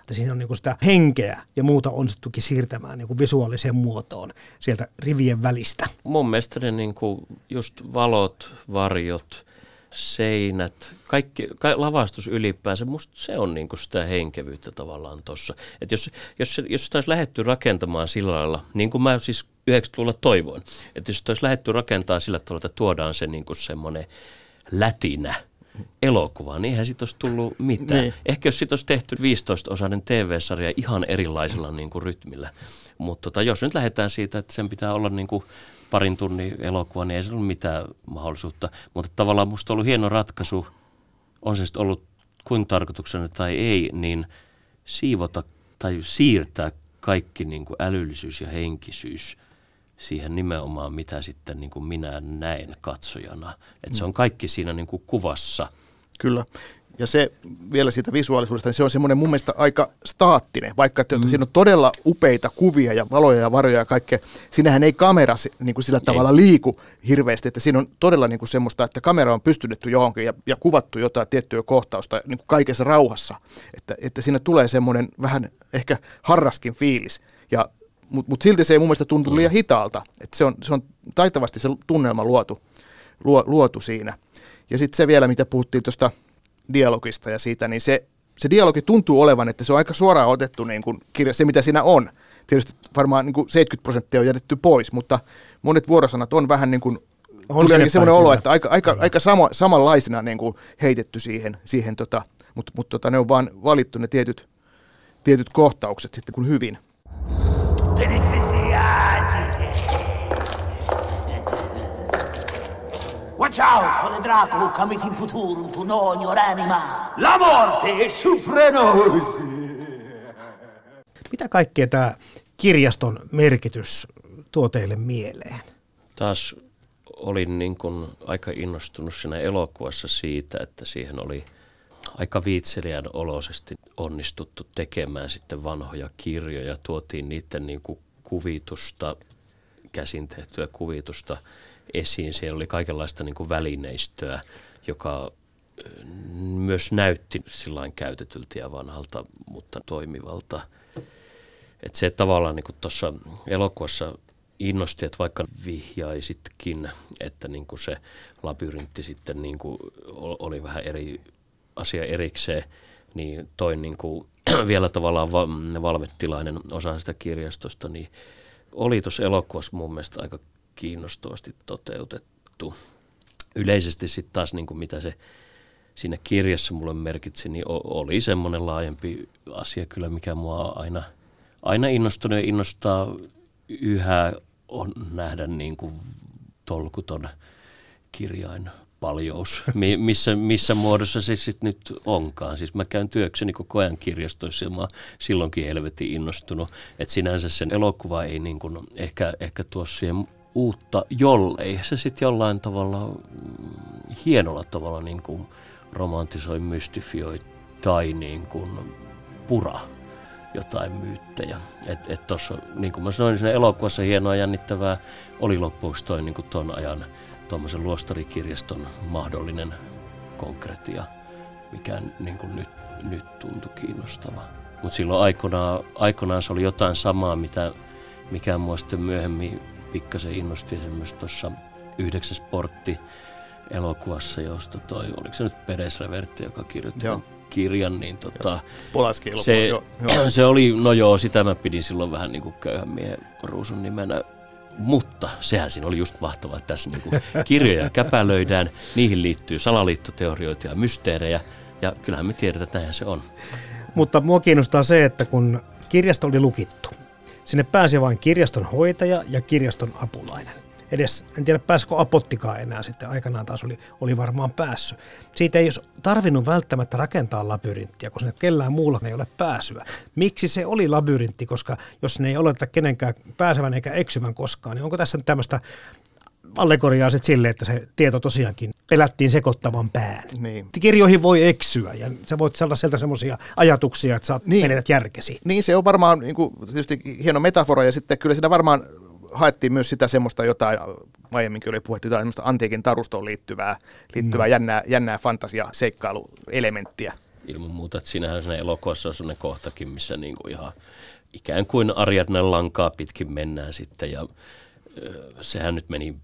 että siinä on niinku sitä henkeä ja muuta onnistuttukin siirtämään niinku visuaaliseen muotoon sieltä rivien välistä. Mun mielestä ne niinku just valot, varjot, seinät, kaikki, ka, lavastus ylipäänsä, musta se on niinku sitä henkevyyttä tavallaan tuossa. Että jos, jos, jos sitä olisi lähdetty rakentamaan sillä lailla, niin kuin mä siis 90-luvulla toivoin, että jos sitä olisi lähdetty rakentamaan sillä tavalla, että tuodaan se niinku semmoinen lätinä – elokuva, niin eihän siitä olisi tullut mitään. Niin. Ehkä jos siitä olisi tehty 15-osainen TV-sarja ihan erilaisella niin kuin rytmillä. Mutta tota, jos nyt lähdetään siitä, että sen pitää olla niin kuin parin tunnin elokuva, niin ei se ole mitään mahdollisuutta. Mutta tavallaan musta on ollut hieno ratkaisu, on se sitten ollut kuin tarkoituksena tai ei, niin siivota tai siirtää kaikki niin kuin älyllisyys ja henkisyys siihen nimenomaan, mitä sitten niin kuin minä näen katsojana. Että se on kaikki siinä niin kuin kuvassa. Kyllä. Ja se vielä siitä visuaalisuudesta, niin se on semmoinen mun mielestä aika staattinen, vaikka että mm. siinä on todella upeita kuvia ja valoja ja varoja ja kaikkea. Siinähän ei kamera niin kuin sillä tavalla liiku hirveästi, että siinä on todella niin kuin semmoista, että kamera on pystytetty johonkin ja, ja kuvattu jotain tiettyä kohtausta niin kuin kaikessa rauhassa. Että, että siinä tulee semmoinen vähän ehkä harraskin fiilis. Mutta mut silti se ei mun mielestä tuntu liian hitaalta. Et se, on, se on taitavasti se tunnelma luotu, luo, luotu siinä. Ja sitten se vielä, mitä puhuttiin tuosta dialogista ja siitä, niin se, se dialogi tuntuu olevan, että se on aika suoraan otettu niin kuin kirja, se mitä siinä on. Tietysti varmaan niin kuin 70 prosenttia on jätetty pois, mutta monet vuorosanat on vähän niin kuin On ainakin semmoinen päin, olo, että aika, aika, aika sama, samanlaisina niin kuin heitetty siihen, siihen tota, mutta mut tota, ne on vaan valittu ne tietyt, tietyt kohtaukset sitten kun hyvin. Watch out for the Draco who cometh in futurum to on your anima. La morte suprenos! Mitä kaikkea tämä kirjaston merkitys tuo teille mieleen? Taas olin niin kuin aika innostunut siinä elokuvassa siitä, että siihen oli aika viitseliän oloisesti onnistuttu tekemään sitten vanhoja kirjoja. Tuotiin niiden niin kuin kuvitusta, käsin tehtyä kuvitusta esiin. Siellä oli kaikenlaista niin kuin välineistöä, joka myös näytti sillain käytetyltä ja vanhalta, mutta toimivalta. Et se tavallaan niin tuossa elokuvassa innosti, että vaikka vihjaisitkin, että niin kuin se labyrintti sitten niin kuin oli vähän eri asia erikseen, niin toi niin kuin vielä tavallaan va- valvettilainen osa sitä kirjastosta, niin oli tuossa elokuvassa mun mielestä aika kiinnostavasti toteutettu. Yleisesti sitten taas niin kuin mitä se siinä kirjassa mulle merkitsi, niin oli semmoinen laajempi asia kyllä, mikä mua aina, aina innostunut ja innostaa yhä on nähdä niin kuin tolkuton kirjain paljous, mi- missä, missä muodossa se sitten nyt onkaan. Siis mä käyn työkseni koko ajan kirjastoissa ja mä silloinkin helvetin innostunut, että sinänsä sen elokuva ei niin kuin ehkä, ehkä tuo siihen uutta, jollei se sitten jollain tavalla mm, hienolla tavalla niin kuin romantisoi, mystifioi tai niin kuin pura jotain myyttejä. Että et tuossa, niin kuin mä sanoin, siinä elokuvassa hienoa jännittävää oli loppuksi toi niin kuin ton ajan tuommoisen luostarikirjaston mahdollinen konkretia, mikä niin kuin nyt, nyt tuntui kiinnostava. Mutta silloin aikoinaan, aikoinaan se oli jotain samaa, mitä, mikä mua sitten myöhemmin pikkasen innosti esimerkiksi tuossa yhdeksäs portti elokuvassa, josta toi, oliko se nyt Peres Revertti, joka kirjoitti Joo. kirjan, niin tota, Polaski elokuva, se, joo, joo. se oli, no joo, sitä mä pidin silloin vähän niin kuin köyhän miehen ruusun nimenä. Mutta sehän siinä oli just mahtavaa, että tässä niin kuin kirjoja käpälöidään, niihin liittyy salaliittoteorioita ja mysteerejä, ja kyllähän me tiedetään, että näinhän se on. Mutta mua kiinnostaa se, että kun kirjasto oli lukittu, sinne pääsi vain kirjaston hoitaja ja kirjaston apulainen. Edes, en tiedä pääsikö apottikaan enää sitten, aikanaan taas oli, oli varmaan päässyt. Siitä ei olisi tarvinnut välttämättä rakentaa labyrinttiä, koska sinne kellään muulla ei ole pääsyä. Miksi se oli labyrintti, koska jos ne ei oleta kenenkään pääsevän eikä eksyvän koskaan, niin onko tässä nyt tämmöistä allegoriaa sitten sille, että se tieto tosiaankin pelättiin sekoittavan pään. Niin. Kirjoihin voi eksyä ja sä voit saada sieltä semmoisia ajatuksia, että sä niin. menetät järkesi. Niin se on varmaan niin kuin, tietysti hieno metafora ja sitten kyllä siinä varmaan haettiin myös sitä semmoista jotain, aiemminkin oli puhuttu jotain semmoista antiikin tarustoon liittyvää, liittyvää jännää, jännää fantasia seikkailuelementtiä. Ilman muuta, että siinähän siinä elokuvassa on sellainen kohtakin, missä niin kuin ihan ikään kuin Ariadnen lankaa pitkin mennään sitten, ja sehän nyt meni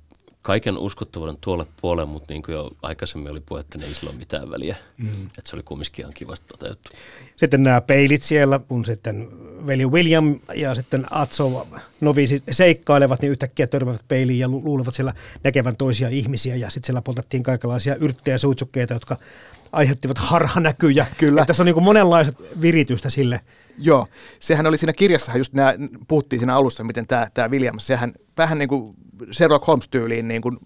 kaiken uskottavuuden tuolle puolelle, mutta niin kuin jo aikaisemmin oli puhetta, niin ei sillä ole mitään väliä. Mm. Että se oli kumminkin ihan kivasti toteutettu. Sitten nämä peilit siellä, kun sitten veli William ja sitten Atso novisi seikkailevat, niin yhtäkkiä törmävät peiliin ja luulevat siellä näkevän toisia ihmisiä. Ja sitten siellä poltettiin kaikenlaisia yrttejä ja suitsukkeita, jotka aiheuttivat harhanäkyjä. Kyllä. tässä on niin kuin monenlaiset viritystä sille. Joo, sehän oli siinä kirjassa, just nämä, puhuttiin siinä alussa, miten tämä, tämä William, sehän vähän niin kuin Sherlock Holmes-tyyliin niin kuin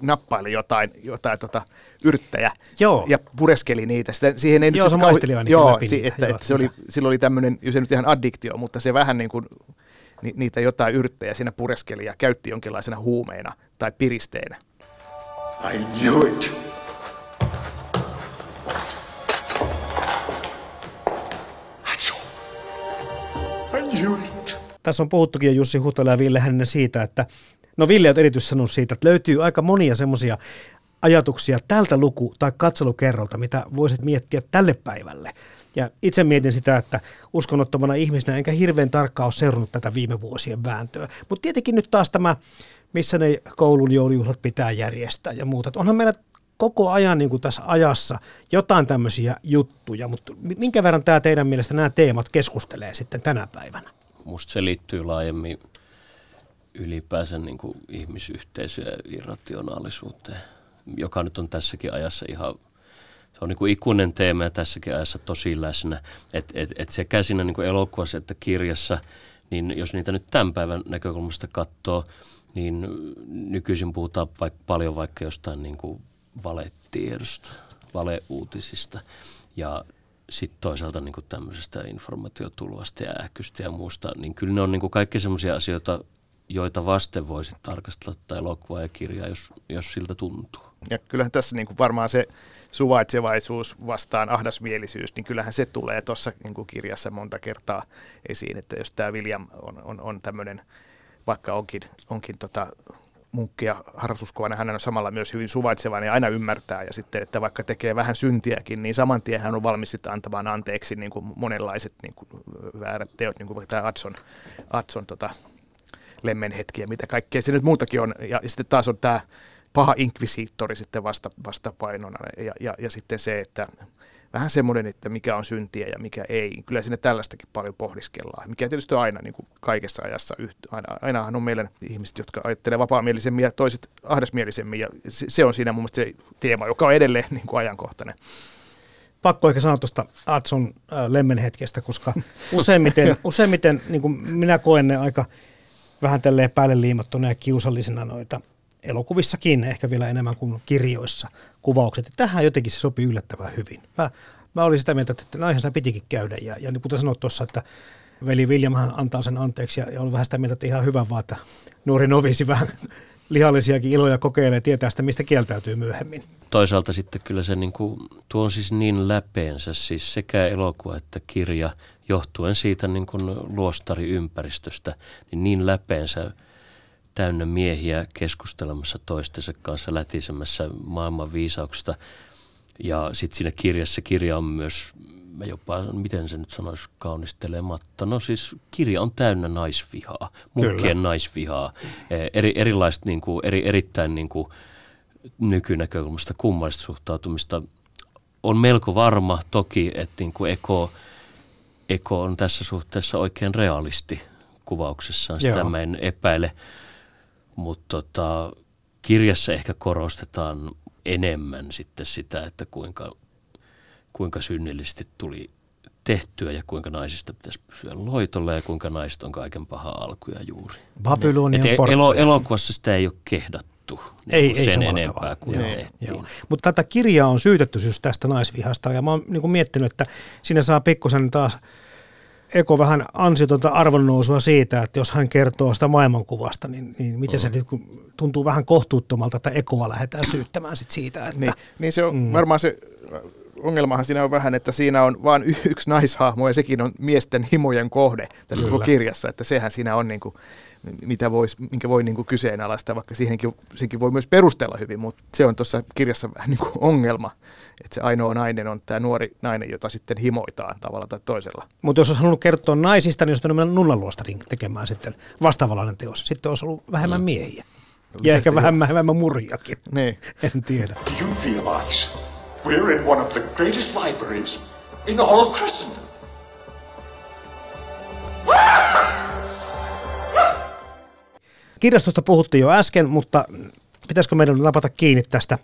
nappaili jotain, jotain tota, yrttejä joo. ja pureskeli niitä. Sitä, siihen ei joo, nyt se maisteli kauhi... Joo, läpi si, että, joo, että se oli, silloin oli tämmöinen, jos ei nyt ihan addiktio, mutta se vähän niin kuin ni, niitä jotain yrttejä siinä pureskeli ja käytti jonkinlaisena huumeena tai piristeenä. I knew it. Tässä on puhuttukin jo Jussi Hutola ja Ville Hänninen siitä, että No Ville on erityisesti sanonut siitä, että löytyy aika monia semmoisia ajatuksia tältä luku- tai katselukerrolta, mitä voisit miettiä tälle päivälle. Ja itse mietin sitä, että uskonnottomana ihmisenä enkä hirveän tarkkaan ole seurannut tätä viime vuosien vääntöä. Mutta tietenkin nyt taas tämä, missä ne koulun joulujuhlat pitää järjestää ja muuta. Onhan meillä koko ajan niin kuin tässä ajassa jotain tämmöisiä juttuja, mutta minkä verran tämä teidän mielestä nämä teemat keskustelee sitten tänä päivänä? Musta se liittyy laajemmin ylipäänsä niin kuin ihmisyhteisöön ja irrationaalisuuteen, joka nyt on tässäkin ajassa ihan, se on niin kuin ikuinen teema ja tässäkin ajassa tosi läsnä. Että et, et sekä siinä niin kuin elokuvassa että kirjassa, niin jos niitä nyt tämän päivän näkökulmasta katsoo, niin nykyisin puhutaan vaikka, paljon vaikka jostain niin kuin valetiedosta, valeuutisista ja sitten toisaalta niin tämmöisestä informaatiotulvasta ja ähkystä ja muusta, niin kyllä ne on niin kaikki semmoisia asioita, joita vasten voisit tarkastella tai elokuvaa ja kirjaa, jos, jos siltä tuntuu. Ja kyllähän tässä niin varmaan se suvaitsevaisuus vastaan ahdasmielisyys, niin kyllähän se tulee tuossa niin kirjassa monta kertaa esiin, että jos tämä William on, on, on tämmöinen, vaikka onkin, onkin tota, munkki ja harrastuskovainen, hän on samalla myös hyvin suvaitsevainen ja aina ymmärtää. Ja sitten, että vaikka tekee vähän syntiäkin, niin saman tien hän on valmis sitten antamaan anteeksi niin kuin monenlaiset niin kuin väärät teot, niin kuin vaikka tämä Adson, Adson tota, lemmenhetkiä, mitä kaikkea se nyt muutakin on. Ja, ja sitten taas on tämä paha inkvisiittori sitten vasta, vastapainona. Ja, ja, ja sitten se, että vähän semmoinen, että mikä on syntiä ja mikä ei. Kyllä sinne tällaistakin paljon pohdiskellaan, mikä tietysti on aina niin kuin kaikessa ajassa. Aina, ainahan on meillä ihmiset, jotka ajattelee vapaamielisemmin ja toiset ahdasmielisemmin. Ja se, se on siinä mun mielestä se teema, joka on edelleen niin kuin ajankohtainen pakko ehkä sanoa tuosta Adson äh, lemmenhetkestä, koska useimmiten, useimmiten niin kuin minä koen ne aika vähän tälleen päälle liimattuna ja kiusallisena noita elokuvissakin, ehkä vielä enemmän kuin kirjoissa kuvaukset. Ja tähän jotenkin se sopii yllättävän hyvin. Mä, mä olin sitä mieltä, että näinhän sitä pitikin käydä. Ja, ja niin kuten sanoit tuossa, että veli Williamhan antaa sen anteeksi ja, ja on vähän sitä mieltä, että ihan hyvä vaan, että nuori novisi vähän lihallisiakin iloja kokeilee tietää sitä, mistä kieltäytyy myöhemmin. Toisaalta sitten kyllä se niin kuin, tuo on siis niin läpeensä, siis sekä elokuva että kirja, johtuen siitä niin kuin luostariympäristöstä, niin niin läpeensä täynnä miehiä keskustelemassa toistensa kanssa lätisemässä maailman viisauksista. Ja sitten siinä kirjassa, kirja on myös, jopa, miten se nyt sanoisi, kaunistelematta. No siis kirja on täynnä naisvihaa, munkkien naisvihaa, eh, eri, erilaista niin kuin, eri, erittäin niin kuin, nykynäkökulmasta kummallista suhtautumista. On melko varma toki, että niin kuin Eko, Eko on tässä suhteessa oikein realisti kuvauksessaan, sitä Joo. mä en epäile. Mutta tota, kirjassa ehkä korostetaan enemmän sitten sitä, että kuinka, kuinka synnillisesti tuli tehtyä ja kuinka naisista pitäisi pysyä loitolla ja kuinka naiset on kaiken paha alku ja juuri. Babylonian Et elo, elokuvassa sitä ei ole kehdattu niin ei, sen ei enempää tavalla. kuin joo, tehtiin. Joo. Mutta tätä kirjaa on syytetty just tästä naisvihasta ja mä oon niin miettinyt, että siinä saa pikkusen taas – Eko vähän ansiotonta arvonnousua siitä, että jos hän kertoo sitä maailmankuvasta, niin, niin miten mm. se tuntuu vähän kohtuuttomalta, että Ekoa lähdetään syyttämään sit siitä. Että, niin, niin se on mm. varmaan se ongelmahan siinä on vähän, että siinä on vain yksi naishahmo ja sekin on miesten himojen kohde tässä Kyllä. koko kirjassa, että sehän siinä on niin kuin, mitä vois, minkä voi niin kuin kyseenalaistaa, vaikka siihenkin, senkin voi myös perustella hyvin, mutta se on tuossa kirjassa vähän niin kuin ongelma, että se ainoa nainen on tämä nuori nainen, jota sitten himoitaan tavalla tai toisella. Mutta jos olisi halunnut kertoa naisista, niin olisi mennä nunnaluostarin tekemään sitten vastaavallinen teos. Sitten olisi ollut vähemmän mm. miehiä. Ja ehkä vähän vähemmän murjakin. Niin. En tiedä. Do you realize we're in one of the greatest libraries in all of Christendom? Kirjastosta puhuttiin jo äsken, mutta pitäisikö meidän napata kiinni tästä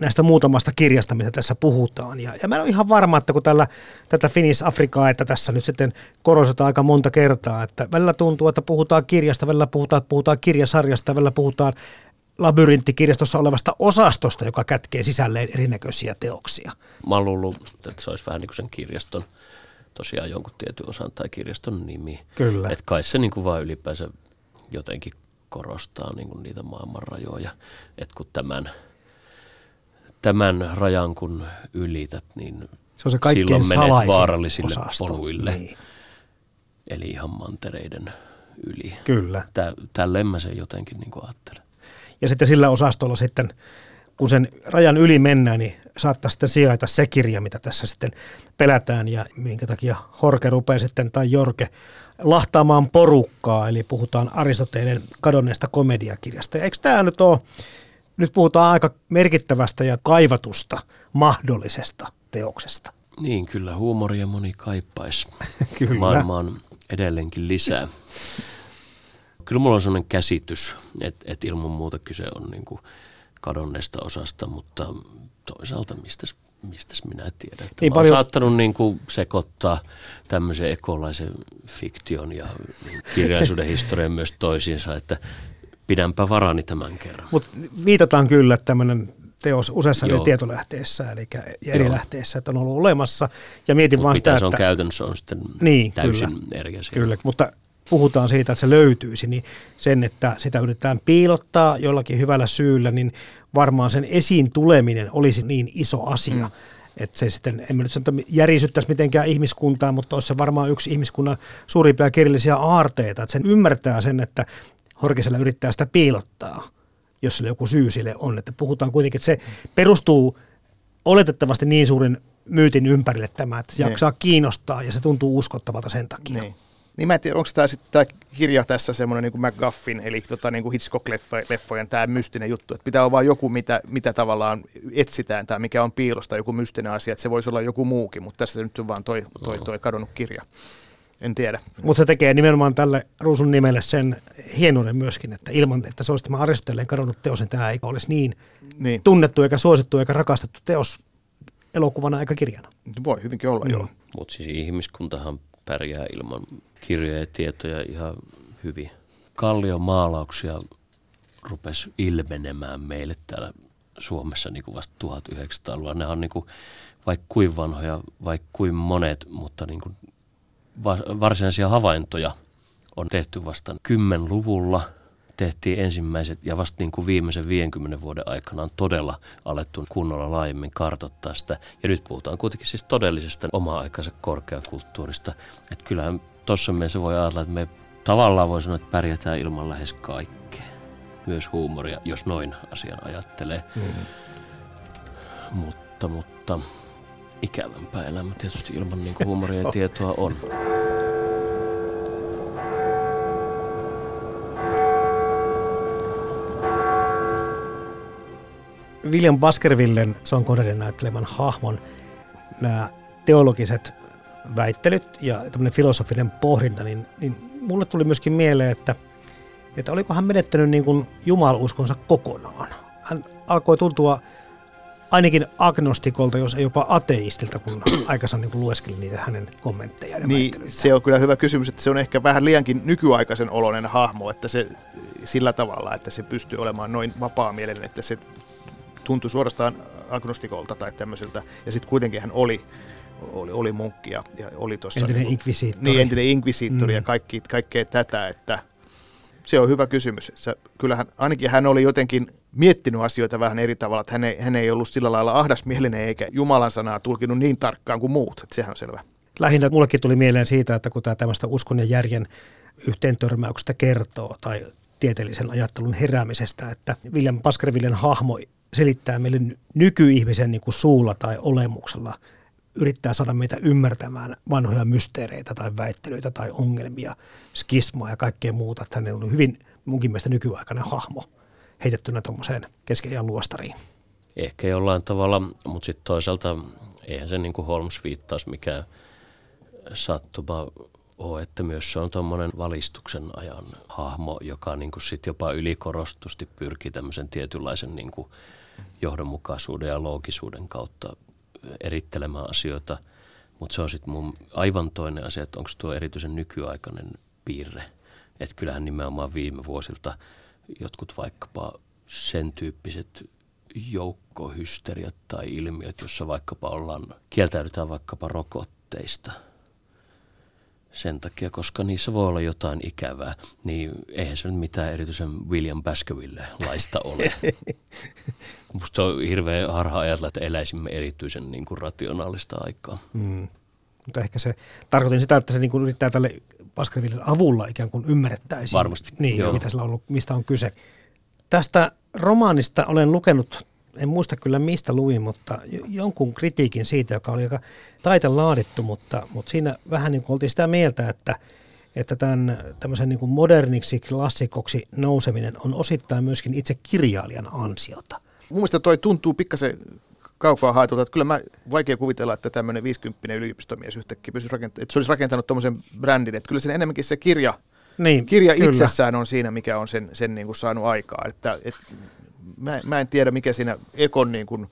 näistä muutamasta kirjasta, mitä tässä puhutaan. Ja, ja mä en ole ihan varma, että kun tällä, tätä Finis Afrikaa, että tässä nyt sitten korostetaan aika monta kertaa, että välillä tuntuu, että puhutaan kirjasta, välillä puhutaan, puhutaan kirjasarjasta, välillä puhutaan labyrinttikirjastossa olevasta osastosta, joka kätkee sisälleen erinäköisiä teoksia. Mä oon luullut, että se olisi vähän niin kuin sen kirjaston, tosiaan jonkun tietyn osan tai kirjaston nimi. Kyllä. Että kai se niin kuin vaan ylipäänsä jotenkin korostaa niin kuin niitä maailman rajoja. Että kun tämän, tämän rajan kun ylität, niin Se on se silloin menet vaarallisille osasto. poluille. Niin. Eli ihan mantereiden yli. Kyllä. Tä, tälleen mä sen jotenkin niin kuin ajattelen. Ja sitten sillä osastolla sitten, kun sen rajan yli mennään, niin saattaa sitten sijaita se kirja, mitä tässä sitten pelätään ja minkä takia Horke rupeaa sitten, tai Jorke, lahtaamaan porukkaa, eli puhutaan Aristoteleen kadonneesta komediakirjasta. Ja eikö tämä nyt ole, nyt puhutaan aika merkittävästä ja kaivatusta mahdollisesta teoksesta. Niin, kyllä huumoria moni kaipaisi Kyllä. maailmaan edelleenkin lisää. Kyllä mulla on sellainen käsitys, että, että ilman muuta kyse on niin kuin kadonneesta osasta, mutta toisaalta mistäs, mistäs minä tiedän. Että Niin mä paljon- saattanut niin kuin sekoittaa tämmöisen ekolaisen fiktion ja niin kirjallisuuden historian myös toisiinsa, että pidänpä varani tämän kerran. Mutta viitataan kyllä että tämmöinen teos useassa Joo. tietolähteessä, eli eri Joo. lähteissä, että on ollut olemassa. Ja mietin Mut vaan sitä, se on että... käytännössä on sitten Niin, täysin kyllä. eri asia. Kyllä, mutta puhutaan siitä, että se löytyisi, niin sen, että sitä yritetään piilottaa jollakin hyvällä syyllä, niin varmaan sen esiin tuleminen olisi niin iso asia, mm. että se sitten, en mä nyt sano, että järisyttäisi mitenkään ihmiskuntaa, mutta olisi se varmaan yksi ihmiskunnan suurimpia kirjallisia aarteita, että sen ymmärtää sen, että Horkisella yrittää sitä piilottaa, jos sillä joku syy sille on, että puhutaan kuitenkin, että se perustuu oletettavasti niin suuren myytin ympärille tämä, että se Niin. jaksaa kiinnostaa ja se tuntuu uskottavalta sen takia. Niin. Niin mä en tiedä, onko tämä sitten tämä kirja tässä semmoinen niin kuin McGuffin, eli tota, niin kuin Hitchcock-leffojen tämä mystinen juttu, että pitää olla vaan joku, mitä, mitä tavallaan etsitään tai mikä on piilosta, joku mystinen asia, että se voisi olla joku muukin, mutta tässä nyt on vaan toi, toi, toi kadonnut kirja. En tiedä. Mutta se tekee nimenomaan tälle Ruusun nimelle sen hienouden myöskin, että ilman, että se olisi tämä Aristoteleen kadonnut teos, niin tämä ei olisi niin Niin, tunnettu eikä suosittu eikä rakastettu teos elokuvana eikä kirjana. voi hyvinkin olla, mm. joo. Mutta siis ihmiskuntahan pärjää ilman kirjoja ja tietoja ihan hyvin. Kalliomaalauksia rupesi ilmenemään meille täällä Suomessa niin kuin vasta 1900-luvulla. Ne on niin kuin, vaikka kuin vanhoja, vaikka kuin monet, mutta niin kuin va- varsinaisia havaintoja on tehty vasta 10-luvulla. Tehtiin ensimmäiset ja vasta niin kuin viimeisen 50 vuoden aikana on todella alettu kunnolla laajemmin kartoittaa sitä. Ja nyt puhutaan kuitenkin siis todellisesta oma-aikaisen korkeakulttuurista. Että kyllähän tuossa mielessä voi ajatella, että me tavallaan voi sanoa, että pärjätään ilman lähes kaikkea. Myös huumoria, jos noin asian ajattelee. Mm. Mutta, mutta ikävämpää elämä tietysti ilman niin huumoria ja tietoa on. William Baskervillen Sean Connerin näyttelemän hahmon nämä teologiset väittelyt ja tämmöinen filosofinen pohdinta, niin, niin mulle tuli myöskin mieleen, että, että oliko hän menettänyt niin kuin jumaluskonsa kokonaan. Hän alkoi tuntua ainakin agnostikolta, jos ei jopa ateistilta, kun aikaisemmin niin lueskeli niitä hänen kommenttejaan ja Niin, se on kyllä hyvä kysymys, että se on ehkä vähän liiankin nykyaikaisen oloinen hahmo, että se sillä tavalla, että se pystyy olemaan noin vapaamielinen, että se tuntui suorastaan agnostikolta tai tämmöiseltä. Ja sitten kuitenkin hän oli, oli, oli munkki ja, ja oli tuossa... Entinen inkvisiittori. Niin, entinen inkvisiittori mm. ja kaikki, kaikkea tätä, että se on hyvä kysymys. Se, kyllähän ainakin hän oli jotenkin miettinyt asioita vähän eri tavalla, että hän ei, hän ei ollut sillä lailla ahdasmielinen eikä Jumalan sanaa tulkinut niin tarkkaan kuin muut, että sehän on selvä. lähinnä mullekin tuli mieleen siitä, että kun tämä tämmöistä uskon ja järjen yhteentörmäyksestä kertoo tai tieteellisen ajattelun heräämisestä, että William Baskervillen hahmo selittää meille nykyihmisen niin kuin suulla tai olemuksella, yrittää saada meitä ymmärtämään vanhoja mysteereitä tai väittelyitä tai ongelmia, skismaa ja kaikkea muuta. Että hän on hyvin munkin mielestä nykyaikainen hahmo. heitettynä tuommoiseen keskiajan luostariin. Ehkä jollain tavalla, mutta sitten toisaalta eihän se niin kuin Holmes viittaus mikä sattuma ole, että myös se on tuommoinen valistuksen ajan hahmo, joka niin kuin sit jopa ylikorostusti pyrkii tämmöisen tietynlaisen niin kuin johdonmukaisuuden ja loogisuuden kautta erittelemään asioita. Mutta se on sitten mun aivan toinen asia, että onko tuo erityisen nykyaikainen piirre. Että kyllähän nimenomaan viime vuosilta jotkut vaikkapa sen tyyppiset joukkohysteriat tai ilmiöt, jossa vaikkapa ollaan, kieltäydytään vaikkapa rokotteista sen takia, koska niissä voi olla jotain ikävää, niin eihän se nyt mitään erityisen William Baskerville laista ole. Musta on hirveän harha ajatella, että eläisimme erityisen niin kuin rationaalista aikaa. Mm. Mutta ehkä se, tarkoitin sitä, että se niin kuin yrittää tälle Baskervillen avulla ikään kuin ymmärrettäisiin. Varmasti. Niin, mitä sillä on ollut, mistä on kyse. Tästä romaanista olen lukenut en muista kyllä mistä luin, mutta jonkun kritiikin siitä, joka oli aika taiten laadittu, mutta, mutta siinä vähän niin kuin oltiin sitä mieltä, että, että tämän tämmöisen niin kuin moderniksi klassikoksi nouseminen on osittain myöskin itse kirjailijan ansiota. Mun mielestä toi tuntuu pikkasen kaukaa haetulta, että kyllä mä vaikea kuvitella, että tämmöinen 50 yliopistomies yhtäkkiä pystyisi rakentamaan, että se olisi rakentanut tuommoisen brändin, että kyllä sen enemmänkin se kirja, niin, kirja kyllä. itsessään on siinä, mikä on sen, sen niin kuin saanut aikaa, että, että mä, mä en tiedä, mikä siinä Ekon niin kuin,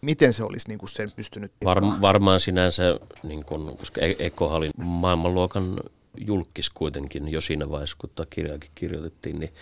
miten se olisi niin kuin sen pystynyt Var, Varmaan sinänsä, niin kuin, koska Eko oli maailmanluokan julkis kuitenkin jo siinä vaiheessa, kun tämä kirjaakin kirjoitettiin, niin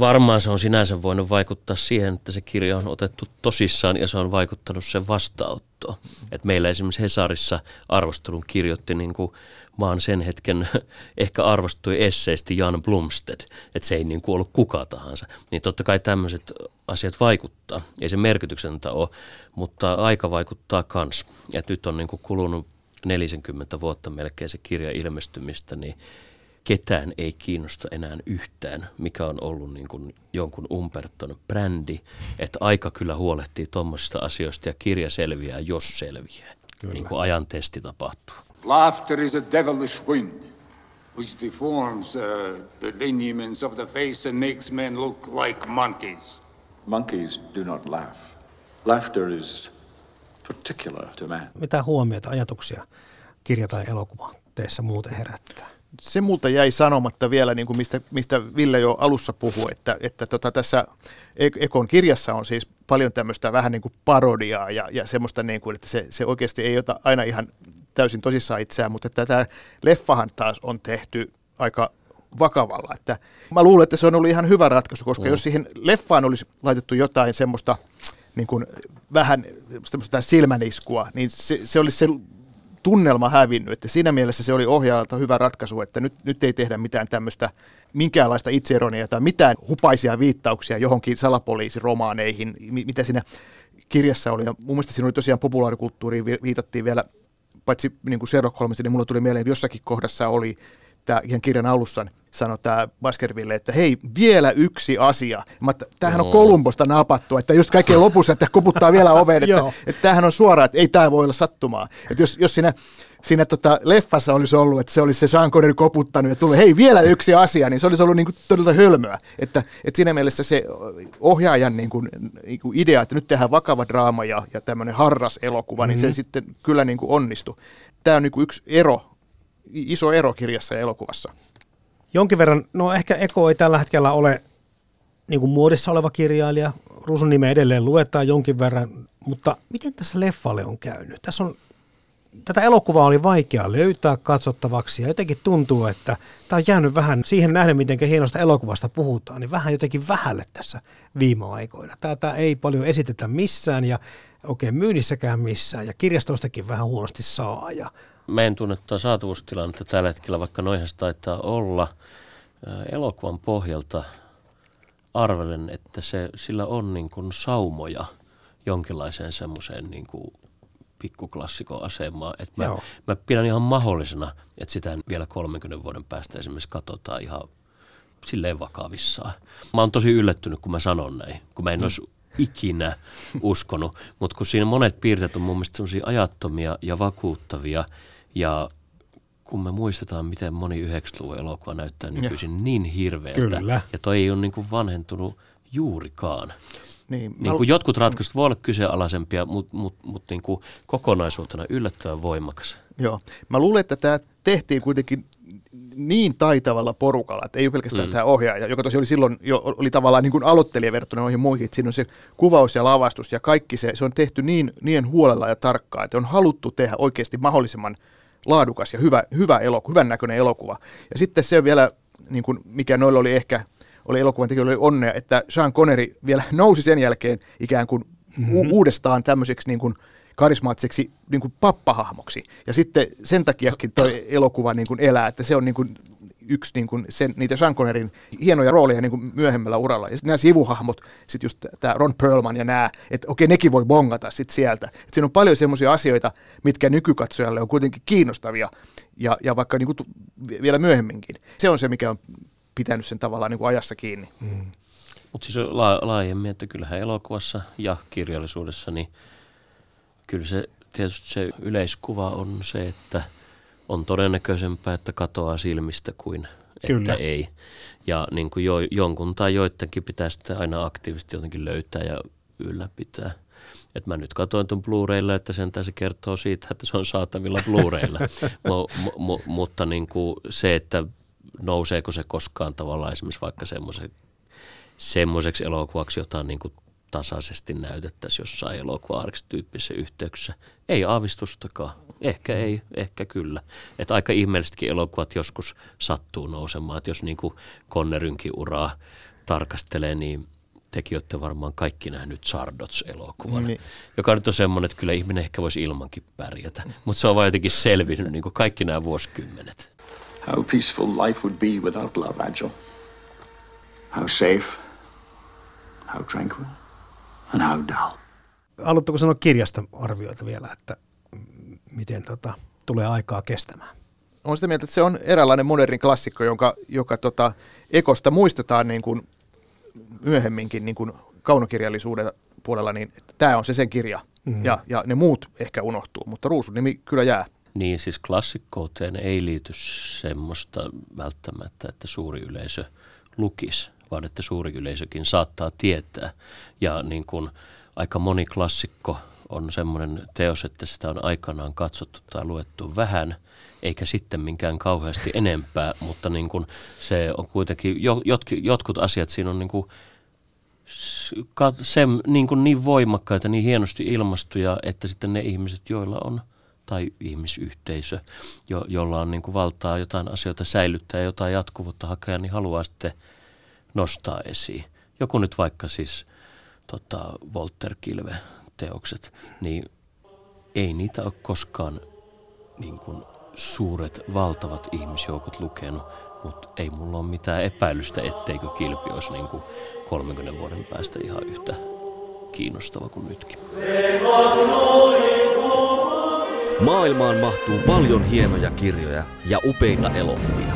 varmaan se on sinänsä voinut vaikuttaa siihen, että se kirja on otettu tosissaan ja se on vaikuttanut sen vastaanottoon. Et meillä esimerkiksi Hesarissa arvostelun kirjoitti niin kuin maan sen hetken ehkä arvostui esseesti Jan Blumsted, että se ei niin kuin ollut kuka tahansa. Niin totta kai tämmöiset asiat vaikuttaa. Ei se merkityksentä ole, mutta aika vaikuttaa kans. Et nyt on niin kuin kulunut 40 vuotta melkein se kirja ilmestymistä, niin ketään ei kiinnosta enää yhtään, mikä on ollut niin kuin jonkun Umberton brändi, että aika kyllä huolehtii tuommoisista asioista ja kirja selviää, jos selviää. Kyllä. Niin kuin ajan testi tapahtuu. Laughter is a devilish wind, which deforms uh, the lineaments of the face and makes men look like monkeys. Monkeys do not laugh. Laughter is particular to man. Mitä huomiota, ajatuksia kirja tai elokuva teissä muuten herättää? Se multa jäi sanomatta vielä, niin kuin mistä, mistä Ville jo alussa puhui, että, että tota, tässä Ekon kirjassa on siis paljon tämmöistä vähän niin kuin parodiaa ja, ja semmoista, niin kuin, että se, se oikeasti ei ota aina ihan täysin tosissaan itseään, mutta että tämä leffahan taas on tehty aika vakavalla. Että mä luulen, että se on ollut ihan hyvä ratkaisu, koska mm. jos siihen leffaan olisi laitettu jotain semmoista niin kuin vähän semmoista silmäniskua, niin se, se olisi se tunnelma hävinnyt. Että siinä mielessä se oli ohjaajalta hyvä ratkaisu, että nyt, nyt ei tehdä mitään tämmöistä minkäänlaista itseironiaa tai mitään hupaisia viittauksia johonkin salapoliisiromaaneihin, mitä siinä kirjassa oli. Ja mun mielestä siinä oli tosiaan populaarikulttuuriin viitattiin vielä, paitsi niin kuin Sherlock Holmes, niin mulla tuli mieleen, että jossakin kohdassa oli tämä ihan kirjan alussa sanoi tämä Baskerville, että hei, vielä yksi asia. Mä, tämähän on Kolumbosta napattu, että just kaikkein lopussa, että koputtaa vielä oveen, että, että tämähän on suora, että ei tämä voi olla sattumaa. Että jos, jos siinä, siinä tota leffassa olisi ollut, että se olisi se Sean Connery koputtanut ja tuli, hei, vielä yksi asia, niin se olisi ollut niin kuin todella hölmöä. Että, että siinä mielessä se ohjaajan niin kuin, niin kuin idea, että nyt tehdään vakava draama ja, ja tämmöinen harras elokuva, mm-hmm. niin se mhm. sitten kyllä niin kuin onnistui. Tämä on niin kuin yksi ero iso ero kirjassa ja elokuvassa. Jonkin verran, no ehkä Eko ei tällä hetkellä ole niin kuin muodissa oleva kirjailija. Rusun nimeä edelleen luetaan jonkin verran, mutta miten tässä leffalle on käynyt? Tässä on, tätä elokuvaa oli vaikea löytää katsottavaksi ja jotenkin tuntuu, että tämä on jäänyt vähän siihen nähden, miten hienosta elokuvasta puhutaan, niin vähän jotenkin vähälle tässä viime aikoina. Tätä ei paljon esitetä missään ja oikein myynnissäkään missään ja kirjastoistakin vähän huonosti saa ja Mä en tunne tuota saatavuustilannetta tällä hetkellä, vaikka noihän se taitaa olla. Elokuvan pohjalta arvelen, että se, sillä on niin kuin saumoja jonkinlaiseen semmoiseen niin kuin pikkuklassikon asemaa. Että mä, mä pidän ihan mahdollisena, että sitä vielä 30 vuoden päästä esimerkiksi katsotaan ihan silleen vakavissaan. Mä oon tosi yllättynyt, kun mä sanon näin, kun mä en olisi ikinä uskonut. Mutta kun siinä monet piirteet on mun mielestä ajattomia ja vakuuttavia – ja kun me muistetaan, miten moni 90-luvun elokuva näyttää nykyisin ja. niin hirveältä. Kyllä. Ja toi ei ole niin kuin vanhentunut juurikaan. Niin, mä, Niin kuin jotkut ratkaisut voi olla kyseenalaisempia, mutta mut, mut niin kuin kokonaisuutena yllättävän voimakas. joo. mä luulen, että tämä tehtiin kuitenkin niin taitavalla porukalla, että ei ole pelkästään mm. tämä ohjaaja, joka tosiaan oli silloin jo oli tavallaan niin kuin aloittelija verrattuna noihin muihin, että siinä on se kuvaus ja lavastus ja kaikki se, se on tehty niin, niin huolella ja tarkkaan, että on haluttu tehdä oikeasti mahdollisimman laadukas ja hyvä, hyvä elokuva, hyvän näköinen elokuva. Ja sitten se vielä, niin kuin mikä noilla oli ehkä, oli elokuvan tekijöillä oli onnea, että Sean Connery vielä nousi sen jälkeen ikään kuin mm-hmm. u- uudestaan tämmöiseksi niin kuin karismaattiseksi niin kuin pappahahmoksi. Ja sitten sen takiakin toi elokuva niin kuin elää, että se on niin kuin yksi niin kuin sen, niitä Sean Connerin hienoja rooleja niin kuin myöhemmällä uralla. Ja sitten nämä sivuhahmot, sitten just tämä Ron Perlman ja nämä, että okei, nekin voi bongata sitten sieltä. Et siinä on paljon semmoisia asioita, mitkä nykykatsojalle on kuitenkin kiinnostavia, ja, ja vaikka niin kuin vielä myöhemminkin. Se on se, mikä on pitänyt sen tavallaan niin kuin ajassa kiinni. Mm. Mutta siis la- laajemmin, että kyllähän elokuvassa ja kirjallisuudessa, niin kyllä se tietysti se yleiskuva on se, että on todennäköisempää, että katoaa silmistä kuin Kyllä. että ei. Ja niin kuin jo, jonkun tai joidenkin pitää sitten aina aktiivisesti jotenkin löytää ja ylläpitää. Et mä nyt katsoin tuon Blu-raylla, että sen se kertoo siitä, että se on saatavilla Blu-raylla. mu, mu, mutta niin kuin se, että nouseeko se koskaan tavallaan esimerkiksi vaikka semmoisen semmoiseksi elokuvaksi, jota niin kuin tasaisesti näytettäisiin jossain elokuva tyyppisessä yhteyksessä. Ei aavistustakaan. Ehkä ei, ehkä kyllä. Että aika ihmeellisetkin elokuvat joskus sattuu nousemaan. Että jos niin kuin Connerynkin uraa tarkastelee, niin tekin olette varmaan kaikki nähnyt Sardots-elokuvan, Niin. joka nyt on semmoinen, että kyllä ihminen ehkä voisi ilmankin pärjätä. Mutta se on vain jotenkin selvinnyt niin kuin kaikki nämä vuosikymmenet. How peaceful life would be without love, Agile. How safe, how tranquil, dull. Haluatteko sanoa kirjasta arvioita vielä, että miten tota, tulee aikaa kestämään? on sitä mieltä, että se on eräänlainen modernin klassikko, jonka, joka tota, Ekosta muistetaan niin kuin myöhemminkin niin kuin kaunokirjallisuuden puolella, niin että tämä on se sen kirja. Mm. Ja, ja ne muut ehkä unohtuu, mutta Ruusun nimi kyllä jää. Niin siis klassikkouteen ei liity semmoista välttämättä, että suuri yleisö lukisi, vaan että suuri yleisökin saattaa tietää. Ja niin kuin aika moni klassikko on semmoinen teos, että sitä on aikanaan katsottu tai luettu vähän, eikä sitten minkään kauheasti enempää, mutta niin kuin se on kuitenkin, jotkut asiat siinä on niin kuin se, niin, kuin niin voimakkaita, niin hienosti ilmastuja, että sitten ne ihmiset, joilla on, tai ihmisyhteisö, jo, jolla on niin kuin valtaa jotain asioita säilyttää jotain jatkuvuutta hakea, niin haluaa sitten nostaa esiin. Joku nyt vaikka siis tota, Walter Kilve teokset, niin ei niitä ole koskaan niin kuin suuret, valtavat ihmisjoukot lukenut, mutta ei mulla ole mitään epäilystä, etteikö Kilpi olisi niin kuin 30 vuoden päästä ihan yhtä kiinnostava kuin nytkin. Maailmaan mahtuu paljon hienoja kirjoja ja upeita elokuvia.